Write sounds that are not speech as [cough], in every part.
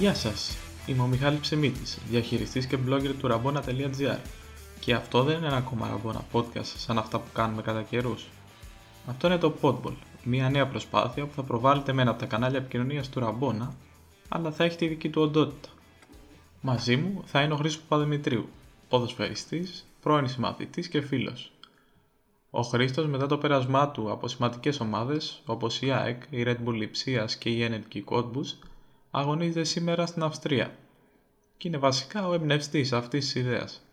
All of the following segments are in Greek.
Γεια σας, είμαι ο Μιχάλης Ψεμίτης, διαχειριστής και blogger του rabona.gr και αυτό δεν είναι ένα ακόμα Rabona podcast σαν αυτά που κάνουμε κατά καιρούς. Αυτό είναι το Podball, μια νέα προσπάθεια που θα προβάλλεται με ένα από τα κανάλια επικοινωνίας του Rabona, αλλά θα έχει τη δική του οντότητα. Μαζί μου θα είναι ο Χρήστος Παπαδημητρίου, ποδοσφαιριστής, πρώην συμμαθητής και φίλος. Ο Χρήστος μετά το πέρασμά του από σημαντικές ομάδες όπως η ΑΕΚ, η Red Bull Lipsias και η Energy Cottbus αγωνίζεται σήμερα στην Αυστρία και είναι βασικά ο εμπνευστής αυτής της ιδέας.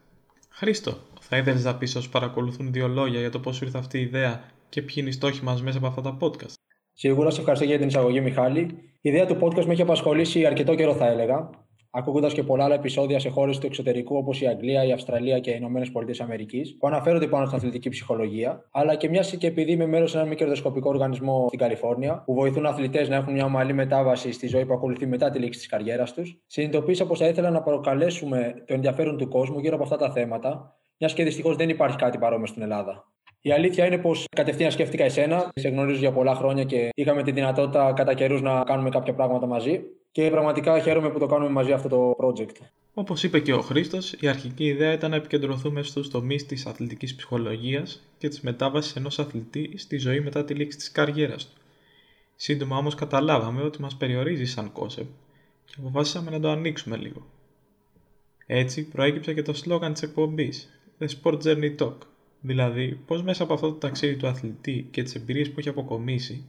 Χρήστο, θα ήθελες να πεις όσους παρακολουθούν δύο λόγια για το πώς ήρθε αυτή η ιδέα και ποιοι είναι οι στόχοι μας μέσα από αυτά τα podcast; Σίγουρα σε ευχαριστώ για την εισαγωγή, Μιχάλη. Η ιδέα του podcast με έχει απασχολήσει αρκετό καιρό, θα έλεγα ακούγοντας και πολλά άλλα επεισόδια σε χώρες του εξωτερικού όπως η Αγγλία, η Αυστραλία και οι Ηνωμένες Πολιτείες Αμερικής, που αναφέρονται πάνω στην αθλητική ψυχολογία, αλλά και μια και επειδή είμαι μέρος σε ένα μη κερδοσκοπικό οργανισμό στην Καλιφόρνια, που βοηθούν αθλητές να έχουν μια ομαλή μετάβαση στη ζωή που ακολουθεί μετά τη λήξη της καριέρας τους, συνειδητοποίησα πως θα ήθελα να προκαλέσουμε το ενδιαφέρον του κόσμου γύρω από αυτά τα θέματα, μιας και δυστυχώς δεν υπάρχει κάτι παρόμοιο στην Ελλάδα. Η αλήθεια είναι πως κατευθείαν σκέφτηκα εσένα. Σε γνωρίζω για πολλά χρόνια και είχαμε τη δυνατότητα κατά καιρούς να κάνουμε κάποια πράγματα μαζί και πραγματικά χαίρομαι που το κάνουμε μαζί αυτό το project. Όπως είπε και ο Χρήστος, η αρχική ιδέα ήταν να επικεντρωθούμε στους τομείς της αθλητικής ψυχολογίας και της μετάβασης ενός αθλητή στη ζωή μετά τη λήξη της καριέρας του. Σύντομα όμως καταλάβαμε ότι μας περιορίζει σαν κόσεπτ και αποφάσισαμε να το ανοίξουμε λίγο. Έτσι προέκυψε και το σλόγαν της εκπομπής, The Sport Journey Talk, δηλαδή πώς μέσα από αυτό το ταξίδι του αθλητή και τις εμπειρίες που έχει αποκομίσει,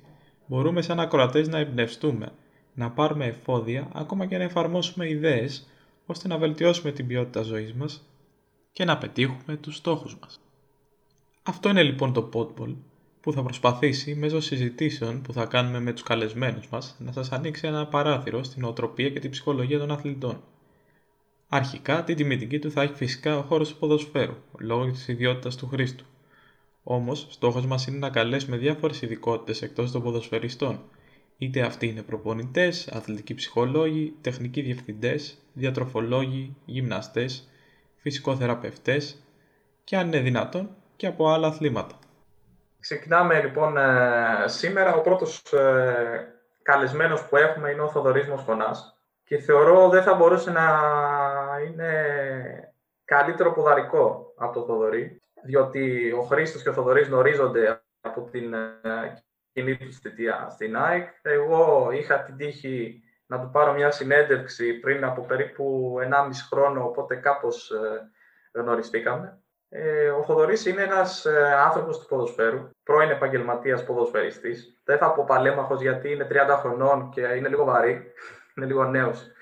μπορούμε σαν ακροατές να εμπνευστούμε να πάρουμε εφόδια, ακόμα και να εφαρμόσουμε ιδέες, ώστε να βελτιώσουμε την ποιότητα ζωής μας και να πετύχουμε τους στόχους μας. Αυτό είναι λοιπόν το Podball, που θα προσπαθήσει μέσω συζητήσεων που θα κάνουμε με τους καλεσμένους μας να σας ανοίξει ένα παράθυρο στην οτροπία και την ψυχολογία των αθλητών. Αρχικά, την τιμητική του θα έχει φυσικά ο χώρος του ποδοσφαίρου, λόγω της ιδιότητας του χρήστου. Όμως, στόχος μας είναι να καλέσουμε διάφορες ειδικότητες εκτός των ποδοσφαιριστών, είτε αυτοί είναι προπονητές, αθλητικοί ψυχολόγοι, τεχνικοί διευθυντές, διατροφολόγοι, γυμναστές, φυσικοθεραπευτές και αν είναι δυνατόν και από άλλα αθλήματα. Ξεκινάμε λοιπόν ε, σήμερα. Ο πρώτος ε, καλεσμένος που έχουμε είναι ο Θοδωρής Μοσχονάς και θεωρώ δεν θα μπορούσε να είναι καλύτερο ποδαρικό από το Θοδωρή διότι ο Χρήστος και ο Θοδωρής γνωρίζονται από την ε, κοινή του θητείας στην ΑΕΚ. Εγώ είχα την τύχη να του πάρω μια συνέντευξη πριν από περίπου 1,5 χρόνο, οπότε κάπως ε, γνωριστήκαμε. Ε, ο Θοδωρής είναι ένας ε, άνθρωπος του ποδοσφαίρου, πρώην επαγγελματίας ποδοσφαιριστής. Δεν θα πω παλέμαχος γιατί είναι 30 χρονών και είναι λίγο βαρύ, [laughs] είναι λίγο νέος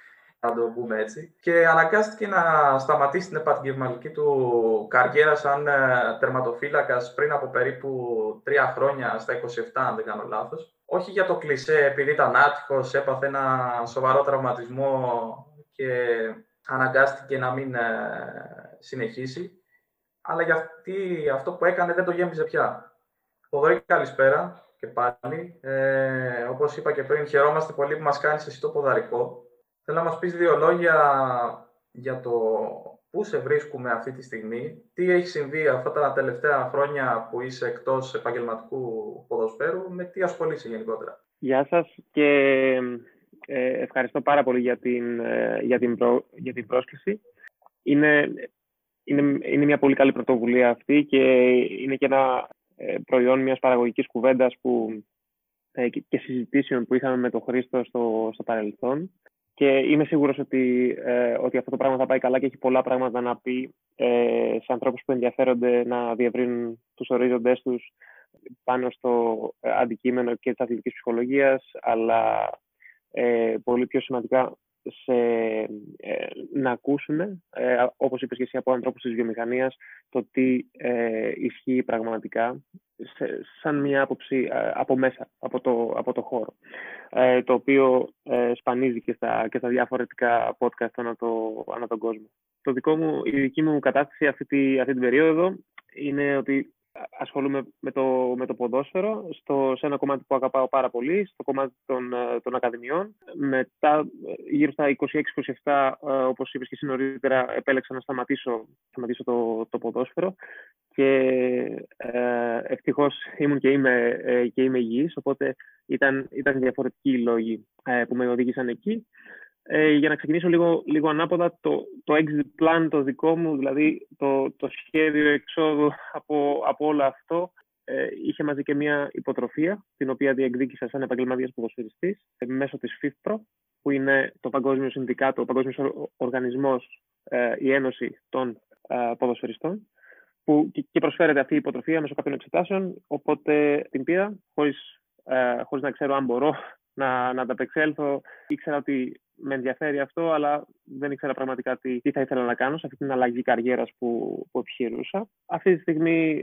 να το πούμε έτσι. Και αναγκάστηκε να σταματήσει την επαγγελματική του καριέρα σαν ε, τερματοφύλακας πριν από περίπου τρία χρόνια στα 27, αν δεν κάνω λάθος. Όχι για το κλισέ, επειδή ήταν άτυχος, έπαθε ένα σοβαρό τραυματισμό και αναγκάστηκε να μην ε, συνεχίσει, αλλά γιατί αυτό που έκανε δεν το γέμιζε πια. Θοδωρή, καλησπέρα και πάλι. Ε, όπως είπα και πριν, χαιρόμαστε πολύ που μας κάνεις εσύ το ποδαρικό. Θέλω να μας πεις δύο λόγια για το πού σε βρίσκουμε αυτή τη στιγμή, τι έχει συμβεί αυτά τα τελευταία χρόνια που είσαι εκτός επαγγελματικού ποδοσφαίρου, με τι ασχολείσαι γενικότερα; Γεια σας και ε, ευχαριστώ πάρα πολύ για την, ε, για την, για την πρόσκληση. Είναι, είναι, είναι μια πολύ καλή πρωτοβουλία αυτή και είναι και ένα ε, προϊόν μιας παραγωγικής κουβέντας που, και συζητήσεων που είχαμε με τον Χρήστο στο, στο παρελθόν. Και είμαι σίγουρος ότι, ε, ότι αυτό το πράγμα θα πάει καλά και έχει πολλά πράγματα να πει ε, σε ανθρώπους που ενδιαφέρονται να διευρύνουν τους ορίζοντές τους πάνω στο αντικείμενο και της αθλητικής ψυχολογίας, αλλά ε, πολύ πιο σημαντικά σε, ε, να ακούσουν, ε, όπως είπες και εσύ από ανθρώπους της βιομηχανίας, το τι ε, ισχύει πραγματικά σε, σαν μια άποψη ε, από μέσα, από το, από το χώρο, ε, το οποίο ε, σπανίζει και στα, και στα διαφορετικά podcast ανά, το, ανά τον κόσμο. Το δικό μου, η δική μου κατάσταση αυτή, τη, αυτή την περίοδο είναι ότι ασχολούμαι με το, με το ποδόσφαιρο στο, σε ένα κομμάτι που αγαπάω πάρα πολύ, στο κομμάτι των, ε, των ακαδημιών. Μετά, γύρω στα 26-27, ε, όπως είπες και εσύ νωρίτερα, επέλεξα να σταματήσω, σταματήσω το, το ποδόσφαιρο και ε, ευτυχώς ήμουν και είμαι, ε, και είμαι υγιής, οπότε ήταν, ήταν διαφορετικοί οι λόγοι που με οδήγησαν εκεί. Ε, για να ξεκινήσω λίγο, λίγο ανάποδα, το, το exit plan το δικό μου, δηλαδή το, το σχέδιο εξόδου από, από όλο αυτό, ε, είχε μαζί και μια υποτροφία, την οποία διεκδίκησα σαν επαγγελματίας ποδοσφαιριστής, ε, μέσω της FIFPRO, που είναι το Παγκόσμιο Συνδικάτο, ο Παγκόσμιος Οργανισμός, ε, η Ένωση των ε, Ποδοσφαιριστών, που και προσφέρεται αυτή η υποτροφία μέσω κάποιων εξετάσεων, οπότε την πήρα, χωρίς, ε, χωρίς να ξέρω αν μπορώ να, να ανταπεξέλθω. Ήξερα ότι με ενδιαφέρει αυτό, αλλά δεν ήξερα πραγματικά τι, τι θα ήθελα να κάνω σε αυτή την αλλαγή καριέρας που, που επιχειρούσα. Αυτή τη στιγμή,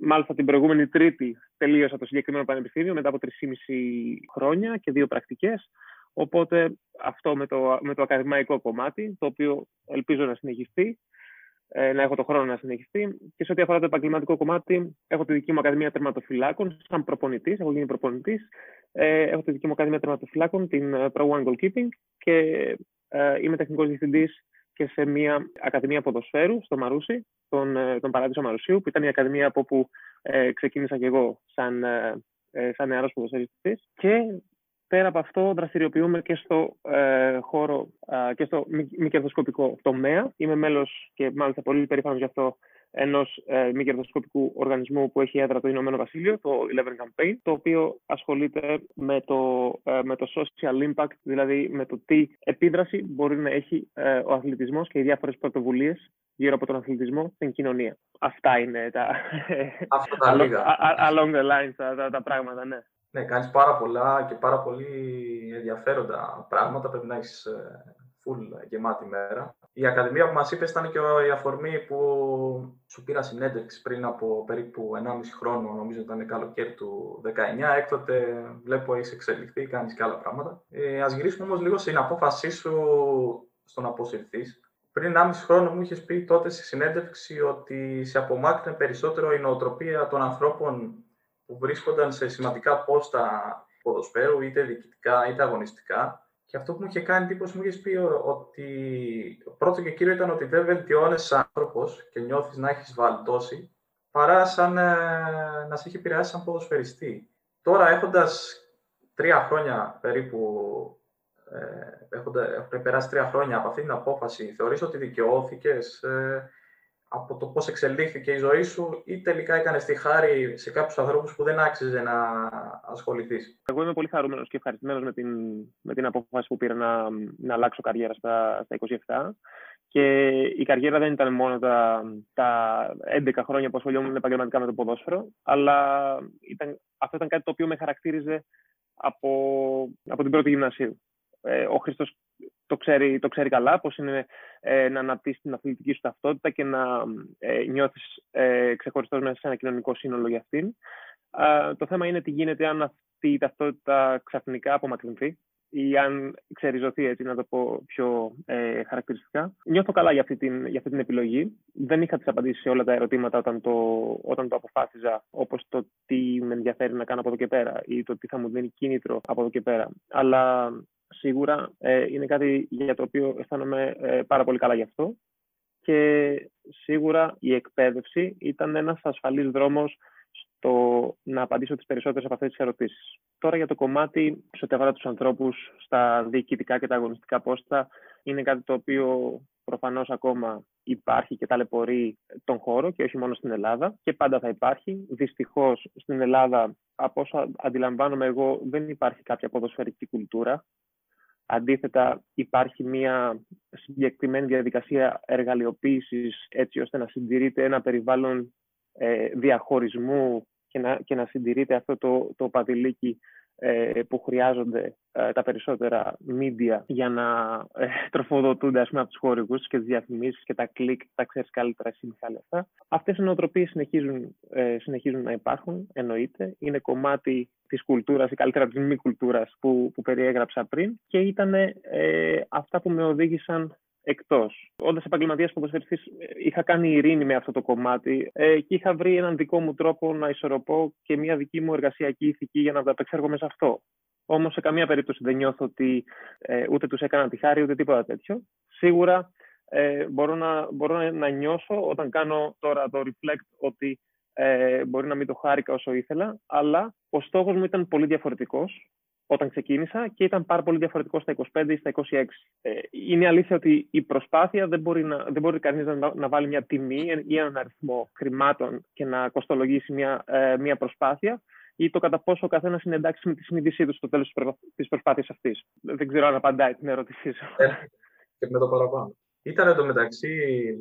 μάλιστα την προηγούμενη Τρίτη, τελείωσα το συγκεκριμένο πανεπιστήμιο μετά από 3,5 χρόνια και δύο πρακτικές. Οπότε αυτό με το, με το ακαδημαϊκό κομμάτι, το οποίο ελπίζω να συνεχιστεί, ε, να έχω το χρόνο να συνεχιστεί. Και σε ό,τι αφορά το επαγγελματικό κομμάτι, έχω τη δική μου Ακαδημία Τερματοφυλάκων, σαν προπονητής. Έχω γίνει προπονητής. Ε, έχω τη δική μου Ακαδημία Τερματοφυλάκων, την ε, Pro One Goalkeeping, και ε, είμαι τεχνικός διευθυντής και σε μια Ακαδημία Ποδοσφαίρου στο Μαρούσι, τον, ε, τον Παράδεισο Μαρουσίου, που ήταν η Ακαδημία από όπου ε, ξεκίνησα και εγώ σαν, ε, σαν νεαρός ποδοσφαιριστής. Και πέρα από αυτό δραστηριοποιούμε και στο ε, χώρο ε, και στο μη, μη κερδοσκοπικό τομέα. Είμαι μέλος και μάλιστα πολύ περήφανος γι' αυτό ενός ε, μη κερδοσκοπικού οργανισμού που έχει έδρα το Ηνωμένο Βασίλειο, το Eleven Campaign, το οποίο ασχολείται με το, ε, με το social impact, δηλαδή με το τι επίδραση μπορεί να έχει ε, ο αθλητισμός και οι διάφορες πρωτοβουλίες γύρω από τον αθλητισμό στην κοινωνία. Αυτά είναι τα, Αυτά τα [laughs] along the lines τα, τα, τα πράγματα, ναι. Ναι, κάνεις πάρα πολλά και πάρα πολύ ενδιαφέροντα πράγματα. Πρέπει να έχεις ε, full γεμάτη μέρα. Η Ακαδημία που μας είπες ήταν και η αφορμή που σου πήρα συνέντευξη πριν από περίπου 1,5 χρόνο, νομίζω ήταν καλοκαίρι του 19. Έκτοτε βλέπω έχεις εξελιχθεί, κάνεις και άλλα πράγματα. Ε, ας γυρίσουμε όμως λίγο στην απόφασή σου στο να αποσυρθείς. Πριν 1,5 χρόνο μου είχες πει τότε στη συνέντευξη ότι σε απομάκρυνε περισσότερο η νοοτροπία των ανθρώπων που βρίσκονταν σε σημαντικά πόστα ποδοσφαίρου, είτε διοικητικά είτε αγωνιστικά. Και αυτό που μου είχε κάνει εντύπωση, μου είχες πει ότι πρώτο και κύριο ήταν ότι δεν βελτιώνει σαν άνθρωπος και νιώθεις να έχεις βαλτώσει, παρά σαν ε, να σε έχει επηρεάσει σαν ποδοσφαιριστή. Τώρα έχοντας τρία χρόνια περίπου, ε, έχουν περάσει τρία χρόνια από αυτή την απόφαση, θεωρείς ότι δικαιώθηκες ε, από το πώς εξελίχθηκε η ζωή σου ή τελικά έκανες τη χάρη σε κάποιους ανθρώπους που δεν άξιζε να ασχοληθείς; Εγώ είμαι πολύ χαρούμενος και ευχαριστημένος με την, με την απόφαση που πήρα να, να αλλάξω καριέρα στα, στα 27. Και η καριέρα δεν ήταν μόνο τα, τα 11 χρόνια που ασχολιόμουν επαγγελματικά με το ποδόσφαιρο, αλλά ήταν, αυτό ήταν κάτι το οποίο με χαρακτήριζε από, από την πρώτη γυμνασίου. Ε, ο Χρήστος το ξέρει, το ξέρει καλά, πώς είναι ε, να αναπτύσσεις την αθλητική σου ταυτότητα και να ε, νιώθεις ε, ξεχωριστός μέσα σε ένα κοινωνικό σύνολο για αυτήν. το θέμα είναι τι γίνεται αν αυτή η ταυτότητα ξαφνικά απομακρυνθεί ή αν ξεριζωθεί, έτσι να το πω πιο ε, χαρακτηριστικά. Νιώθω καλά για αυτή, την, για αυτή την επιλογή. Δεν είχα τις απαντήσεις σε όλα τα ερωτήματα όταν το, όταν το αποφάσιζα, όπως το τι με ενδιαφέρει να κάνω από εδώ και πέρα ή το τι θα μου δίνει κίνητρο από εδώ και πέρα. Αλλά σίγουρα ε, είναι κάτι για το οποίο αισθάνομαι ε, πάρα πολύ καλά γι' αυτό. Και σίγουρα η εκπαίδευση ήταν ένας ασφαλής δρόμος στο να απαντήσω τις περισσότερες από αυτές τις ερωτήσεις. Τώρα για το κομμάτι σε ό,τι αφορά τους ανθρώπους στα διοικητικά και τα αγωνιστικά πόστα είναι κάτι το οποίο προφανώς ακόμα υπάρχει και ταλαιπωρεί τον χώρο και όχι μόνο στην Ελλάδα και πάντα θα υπάρχει. Δυστυχώς στην Ελλάδα από όσο αντιλαμβάνομαι εγώ δεν υπάρχει κάποια ποδοσφαιρική κουλτούρα Αντίθετα, υπάρχει μια συγκεκριμένη διαδικασία εργαλειοποίησης έτσι ώστε να συντηρείται ένα περιβάλλον ε, διαχωρισμού και να, και να συντηρείται αυτό το, το παδιλίκι ε, που χρειάζονται ε, τα περισσότερα media για να ε, τροφοδοτούνται ας πούμε, από τους χορηγούς και τις διαφημίσεις και τα κλικ, τα ξέρεις καλύτερα εσύ Μιχάλη αυτά. Αυτές οι νοοτροπίες συνεχίζουν, συνεχίζουν να υπάρχουν, εννοείται. Είναι κομμάτι της κουλτούρας ή καλύτερα της μη κουλτούρας που, που περιέγραψα πριν και ήταν αυτά που με οδήγησαν εκτός. Όντας επαγγελματίας ποδοσφαιριστή, είχα κάνει ειρήνη με αυτό το κομμάτι ε, και είχα βρει έναν δικό μου τρόπο να ισορροπώ και μια δική μου εργασιακή ηθική για να απεξέρχομαι σε αυτό. Όμως σε καμία περίπτωση δεν νιώθω ότι ε, ούτε τους έκανα τη χάρη ούτε τίποτα τέτοιο. Σίγουρα ε, μπορώ, να, μπορώ να νιώσω όταν κάνω τώρα το reflect ότι ε, μπορεί να μην το χάρηκα όσο ήθελα, αλλά ο στόχος μου ήταν πολύ διαφορετικός όταν ξεκίνησα και ήταν πάρα πολύ διαφορετικό στα 25 ή στα 26. Ε, είναι αλήθεια ότι η προσπάθεια δεν μπορεί, να, δεν μπορεί κανείς να, να βάλει μια τιμή ή έναν αριθμό χρημάτων και να κοστολογήσει μια, ε, μια προσπάθεια ή το κατά πόσο ο καθένας είναι εντάξει με τη συνείδησή του στο τέλος της προσπάθειας αυτής. Δεν ξέρω αν απαντάει την ερώτησή σου. Ε, και με το παραπάνω. Ήταν εντωμεταξύ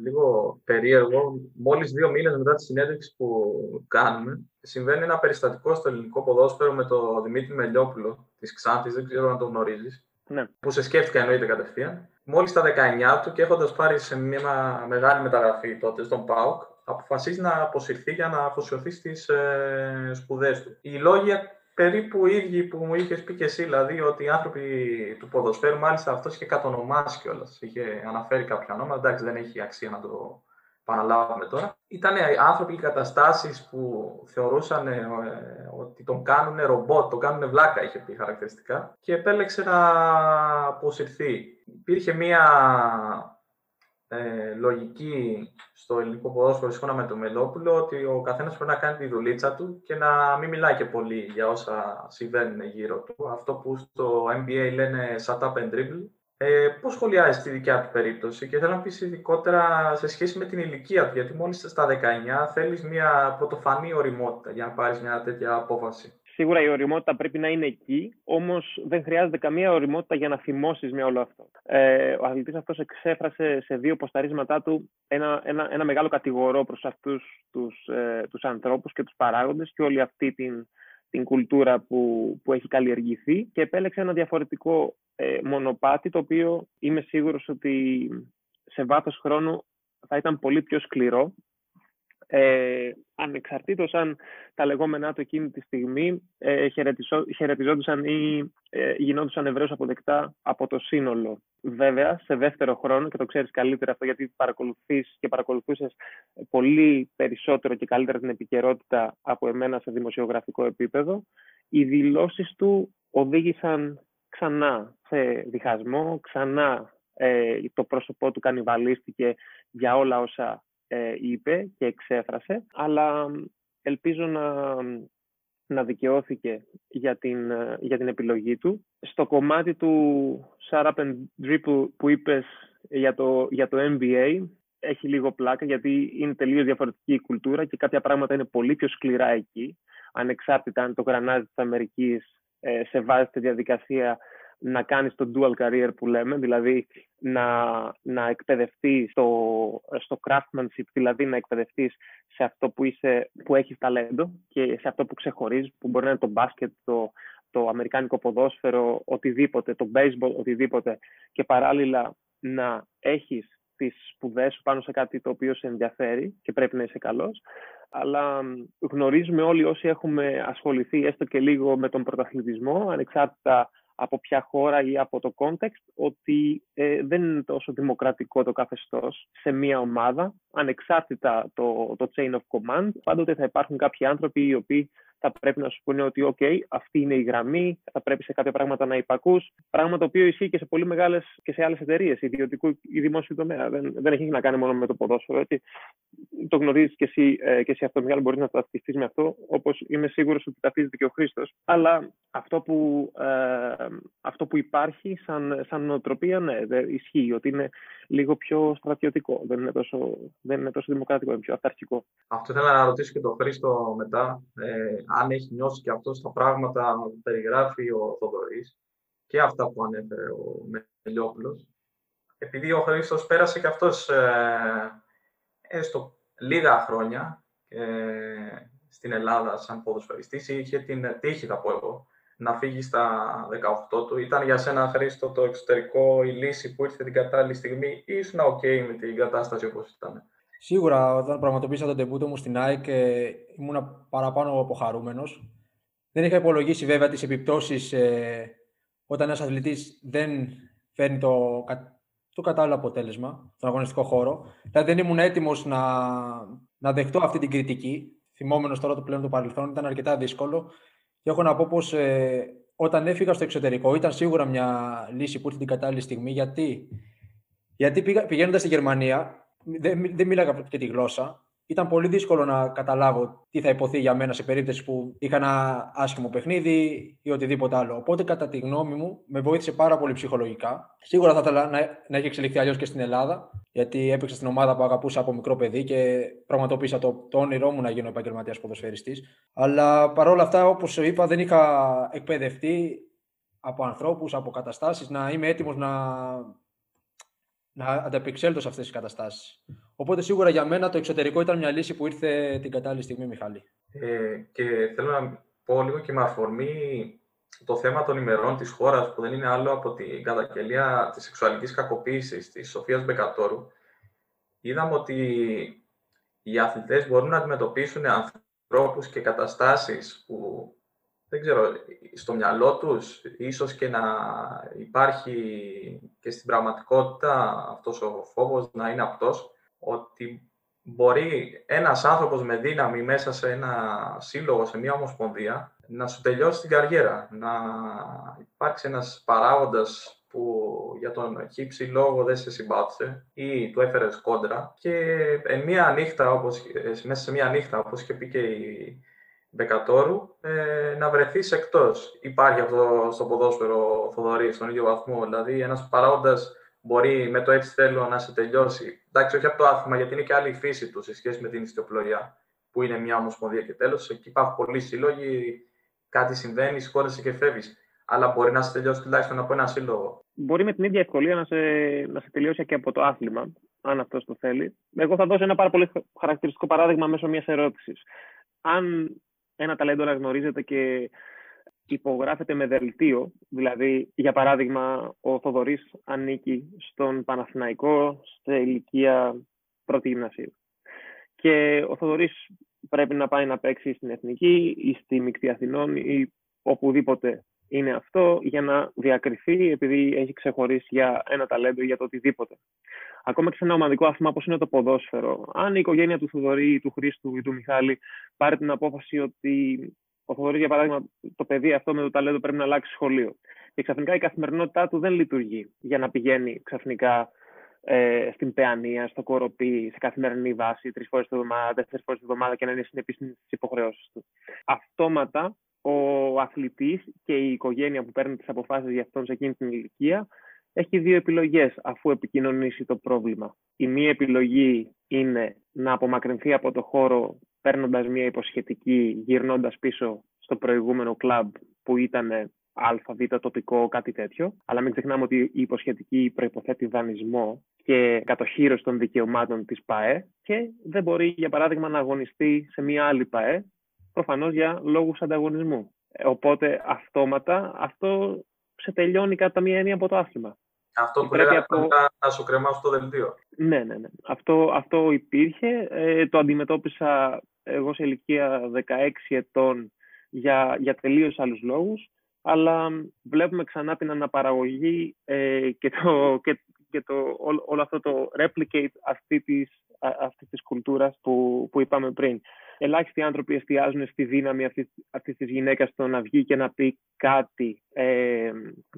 λίγο περίεργο. Μόλις δύο μήνες μετά τη συνέντευξη που κάνουμε, συμβαίνει ένα περιστατικό στο ελληνικό ποδόσφαιρο με τον Δημήτρη Μελιόπουλο της Ξάνθης. Δεν ξέρω αν το γνωρίζεις. Ναι. Που σε σκέφτηκα εννοείται κατευθείαν. Μόλις τα 19 του και έχοντας πάρει σε μια μεγάλη μεταγραφή τότε στον ΠΑΟΚ, αποφασίζει να αποσυρθεί για να αφοσιωθεί στις ε, σπουδές του. Οι λόγοι περίπου οι ίδιοι που μου είχες πει και εσύ, δηλαδή ότι οι άνθρωποι του ποδοσφαίρου, μάλιστα αυτός είχε κατονομάσει κιόλας. Είχε αναφέρει κάποια ονόματα, εντάξει, δεν έχει αξία να το επαναλάβουμε τώρα. Ήταν άνθρωποι και καταστάσεις που θεωρούσαν ε, ότι τον κάνουν ρομπότ, τον κάνουν βλάκα, είχε πει χαρακτηριστικά, και επέλεξε να αποσυρθεί. Υπήρχε μία ε, λογική στο ελληνικό ποδόσφαιρο, σύμφωνα με τον Μελόπουλο, ότι ο καθένας πρέπει να κάνει τη δουλίτσα του και να μην μιλάει και πολύ για όσα συμβαίνουν γύρω του. Αυτό που στο NBA λένε shut up and dribble. Ε, Πώς σχολιάζει τη δικιά του περίπτωση και θέλω να πεις ειδικότερα σε σχέση με την ηλικία του, γιατί μόλις στα 19 θέλεις μια πρωτοφανή οριμότητα για να πάρεις μια τέτοια απόφαση. Σίγουρα η οριμότητα πρέπει να είναι εκεί, όμως δεν χρειάζεται καμία οριμότητα για να θυμώσεις με όλο αυτό. Ε, ο αθλητής αυτός εξέφρασε σε δύο ποσταρίσματά του ένα, ένα, ένα μεγάλο κατηγορό προς αυτούς τους ε, τους ανθρώπους και τους παράγοντες και όλη αυτή την, την κουλτούρα που, που έχει καλλιεργηθεί και επέλεξε ένα διαφορετικό ε, μονοπάτι το οποίο είμαι σίγουρος ότι σε βάθος χρόνου θα ήταν πολύ πιο σκληρό ε, ανεξαρτήτως αν τα λεγόμενά του εκείνη τη στιγμή ε, χαιρετιζόντουσαν ή ε, γινόντουσαν ευρέως αποδεκτά από το σύνολο. Βέβαια, σε δεύτερο χρόνο, και το ξέρεις καλύτερα αυτό γιατί παρακολουθείς και παρακολουθούσες πολύ περισσότερο και καλύτερα την επικαιρότητα από εμένα σε δημοσιογραφικό επίπεδο, οι δηλώσεις του οδήγησαν ξανά σε διχασμό, ξανά ε, το πρόσωπό του κανιβαλίστηκε για όλα όσα ε, είπε και εξέφρασε, αλλά ελπίζω να, να δικαιώθηκε για την, ε, για την επιλογή του. Στο κομμάτι του Shut Up and Dribble που είπες για το, για το NBA, έχει λίγο πλάκα γιατί είναι τελείως διαφορετική η κουλτούρα και κάποια πράγματα είναι πολύ πιο σκληρά εκεί, ανεξάρτητα αν το γρανάζι της Αμερικής ε, σε βάζει στη διαδικασία να κάνεις το dual career που λέμε, δηλαδή να, να εκπαιδευτείς στο, στο craftsmanship, δηλαδή να εκπαιδευτείς σε αυτό που, είσαι, που έχεις ταλέντο και σε αυτό που ξεχωρίζεις, που μπορεί να είναι το μπάσκετ, το, το αμερικάνικο ποδόσφαιρο, οτιδήποτε, το baseball, οτιδήποτε και παράλληλα να έχεις τις σπουδές σου πάνω σε κάτι το οποίο σε ενδιαφέρει και πρέπει να είσαι καλός. Αλλά γνωρίζουμε όλοι όσοι έχουμε ασχοληθεί έστω και λίγο με τον πρωταθλητισμό, ανεξάρτητα από ποια χώρα ή από το context, ότι ε, δεν είναι τόσο δημοκρατικό το καθεστώς σε μία ομάδα, ανεξάρτητα το, το chain of command. Πάντοτε θα υπάρχουν κάποιοι άνθρωποι οι οποίοι θα πρέπει να σου πούνε ότι OK, αυτή είναι η γραμμή, θα πρέπει σε κάποια πράγματα να υπακούς. Πράγμα το οποίο ισχύει και σε πολύ μεγάλες και σε άλλες εταιρείες, ιδιωτικού ή δημόσιου τομέα. Δεν, δεν έχει να κάνει μόνο με το ποδόσφαιρο. Έτσι. Το γνωρίζεις και εσύ, ε, και εσύ αυτό, Μιχάλη, μπορείς να ταυτιστείς με αυτό, όπως είμαι σίγουρος ότι ταυτίζεται και ο Χρήστος. Αλλά αυτό που, ε, αυτό που υπάρχει σαν, σαν νοοτροπία, ναι, δεν ισχύει ότι είναι λίγο πιο στρατιωτικό. Δεν είναι τόσο, δεν είναι τόσο δημοκρατικό, είναι πιο αυταρχικό. Αυτό ήθελα να ρωτήσω και τον Χρήστο μετά. Ε, αν έχει νιώσει και αυτός τα πράγματα που περιγράφει ο Θοδωρής και αυτά που ανέφερε ο Μελιόπουλος. Επειδή ο Χρήστος πέρασε και αυτός ε, έστω λίγα χρόνια ε, στην Ελλάδα σαν ποδοσφαιριστής, είχε την τύχη, θα πω εγώ, να φύγει στα 18 του. Ήταν για σένα, Χρήστο, το εξωτερικό, η λύση που ήρθε την κατάλληλη στιγμή; Ή ήσουν ok με την κατάσταση όπως ήταν. Σίγουρα, όταν πραγματοποίησα τον τεμπούτο μου στην ΑΕΚ, ε, ήμουν παραπάνω από χαρούμενο. Δεν είχα υπολογίσει βέβαια τις επιπτώσεις ε, όταν ένας αθλητής δεν φέρνει το, το κατάλληλο αποτέλεσμα στον αγωνιστικό χώρο. Δηλαδή δεν ήμουν έτοιμος να, να δεχτώ αυτή την κριτική. Θυμόμενος τώρα το πλέον του παρελθόν, ήταν αρκετά δύσκολο. Και έχω να πω πως ε, όταν έφυγα στο εξωτερικό ήταν σίγουρα μια λύση που ήρθε την κατάλληλη στιγμή. Γιατί, Γιατί πηγαίνοντας στη Γερμανία, δεν, δεν μίλαγα και τη γλώσσα. ήταν πολύ δύσκολο να καταλάβω τι θα υποθεί για μένα σε περίπτωση που είχα ένα άσχημο παιχνίδι ή οτιδήποτε άλλο. Οπότε, κατά τη γνώμη μου, με βοήθησε πάρα πολύ ψυχολογικά. Σίγουρα θα ήθελα να, να έχει εξελιχθεί αλλιώς και στην Ελλάδα, γιατί έπαιξα στην ομάδα που αγαπούσα από μικρό παιδί και πραγματοποίησα το, το όνειρό μου να γίνω επαγγελματίας ποδοσφαιριστής. Αλλά παρόλα αυτά, όπως είπα, δεν είχα εκπαιδευτεί από ανθρώπους, από καταστάσεις, να είμαι έτοιμος να να ανταπεξέλθω σε αυτές τις καταστάσεις. Οπότε σίγουρα για μένα το εξωτερικό ήταν μια λύση που ήρθε την κατάλληλη στιγμή, Μιχάλη. Ε, και θέλω να πω λίγο και με αφορμή το θέμα των ημερών της χώρας που δεν είναι άλλο από την καταγγελία της σεξουαλικής κακοποίησης της Σοφίας Μπεκατόρου. Είδαμε ότι οι αθλητές μπορούν να αντιμετωπίσουν ανθρώπους και καταστάσεις που δεν ξέρω, στο μυαλό τους ίσως και να υπάρχει και στην πραγματικότητα αυτός ο φόβος να είναι αυτός ότι μπορεί ένας άνθρωπος με δύναμη μέσα σε ένα σύλλογο, σε μια ομοσπονδία, να σου τελειώσει την καριέρα, να υπάρξει ένας παράγοντας που για τον χύψη λόγο δεν σε συμπάθησε ή του έφερες κόντρα. Και εν μία νύχτα, όπως, μέσα σε μία νύχτα, όπως είχε πει και η Μπεκατόρου ε, να βρεθείς εκτός. Υπάρχει αυτό στο ποδόσφαιρο Θοδωρή, στον ίδιο βαθμό. Δηλαδή, ένας παράγοντας μπορεί με το έτσι θέλω να σε τελειώσει. Εντάξει, όχι από το άθλημα, γιατί είναι και άλλη η φύση του σε σχέση με την ιστιοπλοεία, που είναι μια ομοσπονδία και τέλος. Εκεί υπάρχουν πολλοί σύλλογοι, κάτι συμβαίνει, σηκώνεσαι και φεύγεις. Αλλά μπορεί να σε τελειώσει τουλάχιστον από ένα σύλλογο. Μπορεί με την ίδια ευκολία να σε, να σε τελειώσει και από το άθλημα, αν αυτός το θέλει. Εγώ θα δώσω ένα πάρα πολύ χαρακτηριστικό παράδειγμα μέσω μιας ερώτησης. Αν ένα ταλέντο να γνωρίζετε και υπογράφεται με δελτίο. Δηλαδή, για παράδειγμα, ο Θοδωρής ανήκει στον Παναθηναϊκό σε ηλικία πρώτη γυμνασίου. Και ο Θοδωρής πρέπει να πάει να παίξει στην Εθνική ή στη Μικτή Αθηνών ή οπουδήποτε είναι αυτό για να διακριθεί επειδή έχει ξεχωρίσει για ένα ταλέντο ή για το οτιδήποτε. Ακόμα και σε ένα ομαδικό άθλημα όπως είναι το ποδόσφαιρο. Αν η οικογένεια του Θοδωρή, του Χρήστου ή του Μιχάλη πάρει την απόφαση ότι ο Θοδωρής, για παράδειγμα, το παιδί αυτό με το ταλέντο πρέπει να αλλάξει σχολείο. Και ξαφνικά η καθημερινότητά του δεν λειτουργεί για να πηγαίνει ξαφνικά ε, στην Παιανία, στο Κοροπή, σε καθημερινή βάση, τρεις φορές τη εβδομάδα, τέσσερι φορές τη εβδομάδα και να είναι συνεπής στις υποχρεώσεις του. Αυτόματα ο αθλητής και η οικογένεια που παίρνει τις αποφάσεις για αυτόν σε εκείνη την ηλικία έχει δύο επιλογές αφού επικοινωνήσει το πρόβλημα. Η μία επιλογή είναι να απομακρυνθεί από το χώρο παίρνοντας μία υποσχετική, γυρνώντας πίσω στο προηγούμενο κλαμπ που ήταν α, β, τοπικό, κάτι τέτοιο. Αλλά μην ξεχνάμε ότι η υποσχετική προϋποθέτει δανεισμό και κατοχήρωση των δικαιωμάτων της ΠΑΕ και δεν μπορεί, για παράδειγμα, να αγωνιστεί σε μία άλλη ΠΑΕ Προφανώς για λόγους ανταγωνισμού. Ε, οπότε αυτόματα αυτό σε τελειώνει κατά μία έννοια από το άθλημα. Αυτό που λέγαμε από... να σου κρεμάσω το δελτίο. Ναι, ναι, ναι. Αυτό, αυτό υπήρχε. Ε, το αντιμετώπισα εγώ σε ηλικία 16 ετών για, για τελείως άλλους λόγους. Αλλά βλέπουμε ξανά την αναπαραγωγή ε, και, το, και, και το, όλο, αυτό το replicate αυτή της, αυτής της κουλτούρας που, που είπαμε πριν ελάχιστοι άνθρωποι εστιάζουν στη δύναμη αυτής, αυτής της γυναίκας στο να βγει και να πει κάτι ε,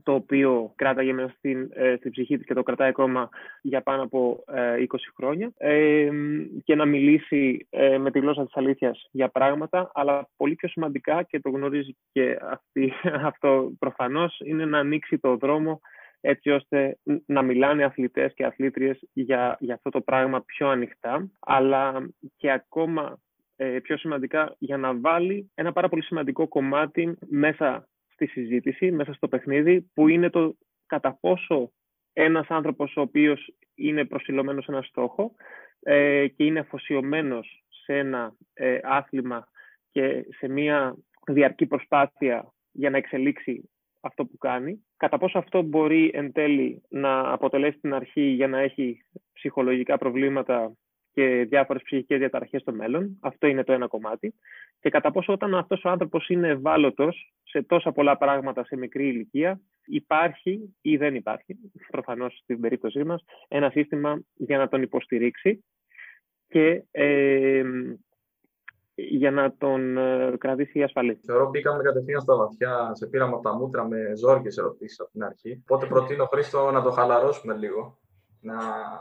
το οποίο κράταγε μέσα στην, ε, στην ψυχή της και το κρατάει ακόμα για πάνω από 20 ε, χρόνια. Ε, και να μιλήσει με τη γλώσσα της αλήθειας για πράγματα αλλά πολύ πιο σημαντικά και το γνωρίζει και αυτή, [laughs] αυτό προφανώς είναι να ανοίξει το δρόμο έτσι ώστε να μιλάνε αθλητές και αθλήτριες για, για αυτό το πράγμα πιο ανοιχτά, αλλά και ακόμα ε, πιο σημαντικά για να βάλει ένα πάρα πολύ σημαντικό κομμάτι μέσα στη συζήτηση, μέσα στο παιχνίδι, που είναι το κατά πόσο ένας άνθρωπος ο οποίος είναι προσιλωμένος σε ένα στόχο ε, και είναι αφοσιωμένος σε ένα ε, άθλημα και σε μια διαρκή προσπάθεια για να εξελίξει αυτό που κάνει, κατά πόσο αυτό μπορεί εν τέλει να αποτελέσει την αρχή για να έχει ψυχολογικά προβλήματα και διάφορες ψυχικές διαταραχές στο μέλλον. Αυτό είναι το ένα κομμάτι. Και κατά πόσο όταν αυτός ο άνθρωπος είναι ευάλωτος σε τόσα πολλά πράγματα σε μικρή ηλικία, υπάρχει ή δεν υπάρχει, προφανώς στην περίπτωσή μας, ένα σύστημα για να τον υποστηρίξει και ε, για να τον ε, κρατήσει ασφαλής. Θεωρώ μπήκαμε κατευθείαν στα βαθιά, σε πήραμε από τα μούτρα με ζόρικε ερωτήσεις από την αρχή. Οπότε προτείνω, Χρήστο, να το χαλαρώσουμε λίγο να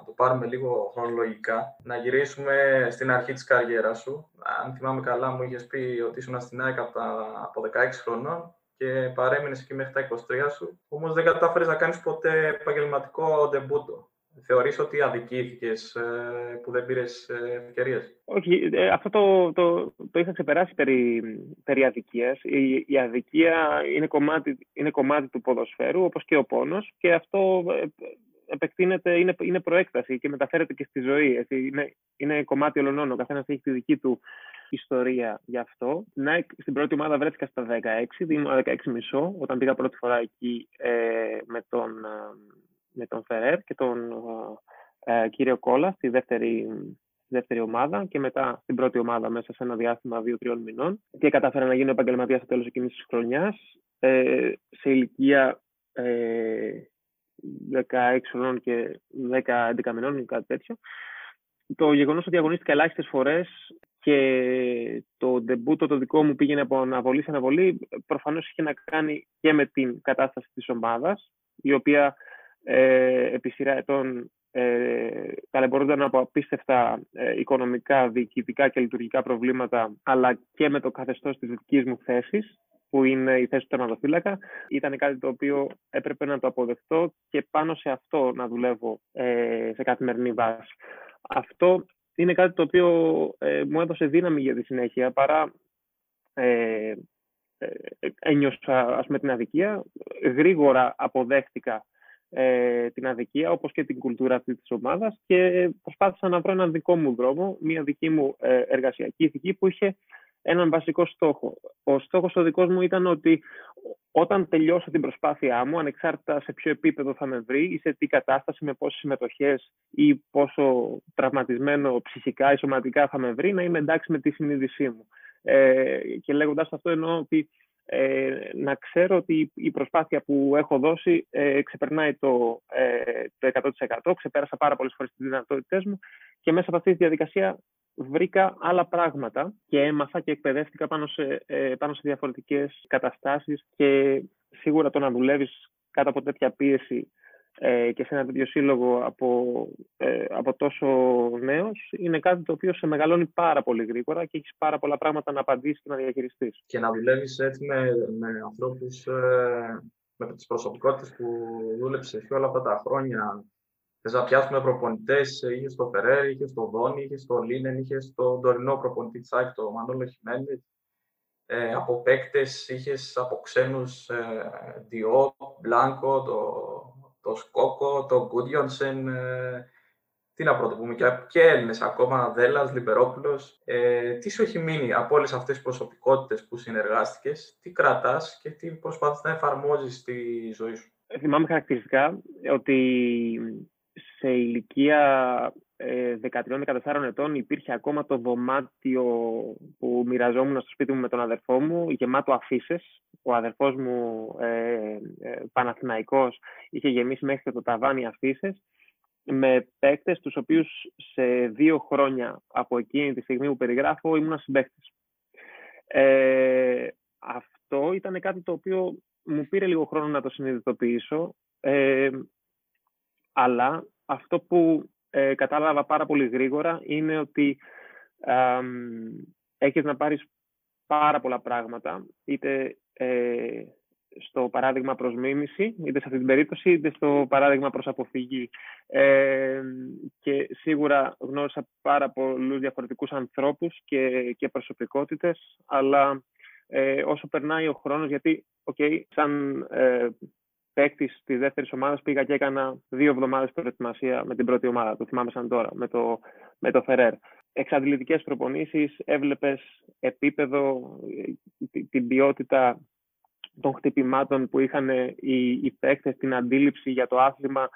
το πάρουμε λίγο χρονολογικά, να γυρίσουμε στην αρχή της καριέρας σου. Αν θυμάμαι καλά, μου είχες πει ότι ήσουν στην ΑΕΚ από, από 16 χρονών και παρέμεινες εκεί μέχρι τα 23 σου. Όμως δεν κατάφερες να κάνεις ποτέ επαγγελματικό ντεμπούτο. Θεωρείς ότι αδικήθηκες ε, που δεν πήρες ε, ευκαιρίες; Όχι, ε, αυτό το, το, το είχα ξεπεράσει περί, περί αδικίας. Η, η αδικία είναι κομμάτι, είναι κομμάτι του ποδοσφαίρου, όπως και ο πόνος, και αυτό επεκτείνεται, είναι, είναι προέκταση και μεταφέρεται και στη ζωή. Έτσι. Είναι, είναι κομμάτι ολονών. Ο καθένας έχει τη δική του ιστορία γι' αυτό. Να, στην πρώτη ομάδα βρέθηκα στα 16, ήμουν 16 μισό, όταν πήγα πρώτη φορά εκεί ε, με, τον, ε, με τον Φερέρ και τον ε, ε, κύριο Κόλλα στη δεύτερη, δεύτερη ομάδα και μετά στην πρώτη ομάδα μέσα σε ένα διάστημα 2-3 μηνών και κατάφερα να γίνω επαγγελματίας στο τέλος εκείνης της χρονιάς. Ε, σε ηλικία ε, 16 χρονών και 10-11 μηνών ή κάτι τέτοιο. Το γεγονός ότι αγωνίστηκα ελάχιστες φορές και το ντεμπούτο το δικό μου πήγαινε από αναβολή σε αναβολή, προφανώς είχε να κάνει και με την κατάσταση της ομάδας, η οποία ε, επί σειρά ετών ε, ταλαιπωρούνταν από απίστευτα ε, οικονομικά, διοικητικά και λειτουργικά προβλήματα, αλλά και με το καθεστώς της δικής μου θέσης που είναι η θέση του τερματοφύλακα, ήταν κάτι το οποίο έπρεπε να το αποδεχτώ και πάνω σε αυτό να δουλεύω ε, σε καθημερινή βάση. Αυτό είναι κάτι το οποίο ε, μου έδωσε δύναμη για τη συνέχεια, παρά ε, ε, ένιωσα ας πούμε, την αδικία. Γρήγορα αποδέχτηκα ε, την αδικία, όπως και την κουλτούρα αυτή της ομάδας και προσπάθησα να βρω έναν δικό μου δρόμο, μια δική μου ε, εργασιακή ηθική που είχε έναν βασικό στόχο. Ο στόχος ο δικός μου ήταν ότι όταν τελειώσω την προσπάθειά μου, ανεξάρτητα σε ποιο επίπεδο θα με βρει ή σε τι κατάσταση, με πόσες συμμετοχές ή πόσο τραυματισμένο ψυχικά ή σωματικά θα με βρει, να είμαι εντάξει με τη συνείδησή μου. Ε, και λέγοντας αυτό εννοώ ότι ε, να ξέρω ότι η προσπάθεια που έχω δώσει ε, ξεπερνάει το, ε, το 100%, ξεπέρασα πάρα πολλές φορές τις δυνατότητές μου και μέσα από αυτή τη διαδικασία βρήκα άλλα πράγματα και έμαθα και εκπαιδεύτηκα πάνω σε, ε, πάνω σε διαφορετικές καταστάσεις και σίγουρα το να δουλεύεις κάτω από τέτοια πίεση ε, και σε ένα τέτοιο σύλλογο από, ε, από τόσο νέος είναι κάτι το οποίο σε μεγαλώνει πάρα πολύ γρήγορα και έχεις πάρα πολλά πράγματα να απαντήσεις και να διαχειριστείς. Και να δουλεύεις έτσι με, με ανθρώπους, ε, με τις προσωπικότητες που δούλεψες όλα αυτά τα χρόνια Θες να πιάσουμε προπονητές, είχες στο Φεραίρ, είχες στο Δόνι, είχες στο Λίνεν, είχες στο τωρινό προπονητή Τσάκ, το Μανώλο Χιμέντε. Ε, από παίκτες είχες από ξένους ε, Διό, Μπλάνκο, το, το Σκόκο, το Γκούντιονσεν. Ε, τι να πρωτοπούμε, και, και Έλληνες ακόμα, Δέλλας, Λιμπερόπουλος. Ε, τι σου έχει μείνει από όλες αυτές τις προσωπικότητες που συνεργάστηκες, τι κρατάς και τι προσπαθείς να εφαρμόζεις στη ζωή σου; Θυμάμαι χαρακτηριστικά ότι σε ηλικία 13-14 ε, ετών υπήρχε ακόμα το δωμάτιο που μοιραζόμουν στο σπίτι μου με τον αδερφό μου, γεμάτο αφήσει. Ο αδερφός μου ε, ε, Παναθηναϊκός είχε γεμίσει μέχρι και το ταβάνι αφήσεις με παίκτες τους οποίους σε δύο χρόνια από εκείνη τη στιγμή που περιγράφω ήμουν συμπαίκτες. Ε, αυτό ήταν κάτι το οποίο μου πήρε λίγο χρόνο να το συνειδητοποιήσω, ε, αλλά αυτό που ε, κατάλαβα πάρα πολύ γρήγορα είναι ότι ε, έχεις να πάρεις πάρα πολλά πράγματα, είτε ε, στο παράδειγμα προς μίμηση, είτε σε αυτή την περίπτωση, είτε στο παράδειγμα προς αποφυγή. Ε, και σίγουρα γνώρισα πάρα πολλούς διαφορετικούς ανθρώπους και, και προσωπικότητες, αλλά ε, όσο περνάει ο χρόνος, γιατί, okay, σαν ε, παίκτης της δεύτερης ομάδας πήγα και έκανα δύο εβδομάδες προετοιμασία με την πρώτη ομάδα. Το θυμάμαι σαν τώρα, με το, με το Φερέρ. Εξαντλητικές προπονήσεις, έβλεπες επίπεδο, την ποιότητα των χτυπημάτων που είχαν οι, οι παίκτες, την αντίληψη για το άθλημα,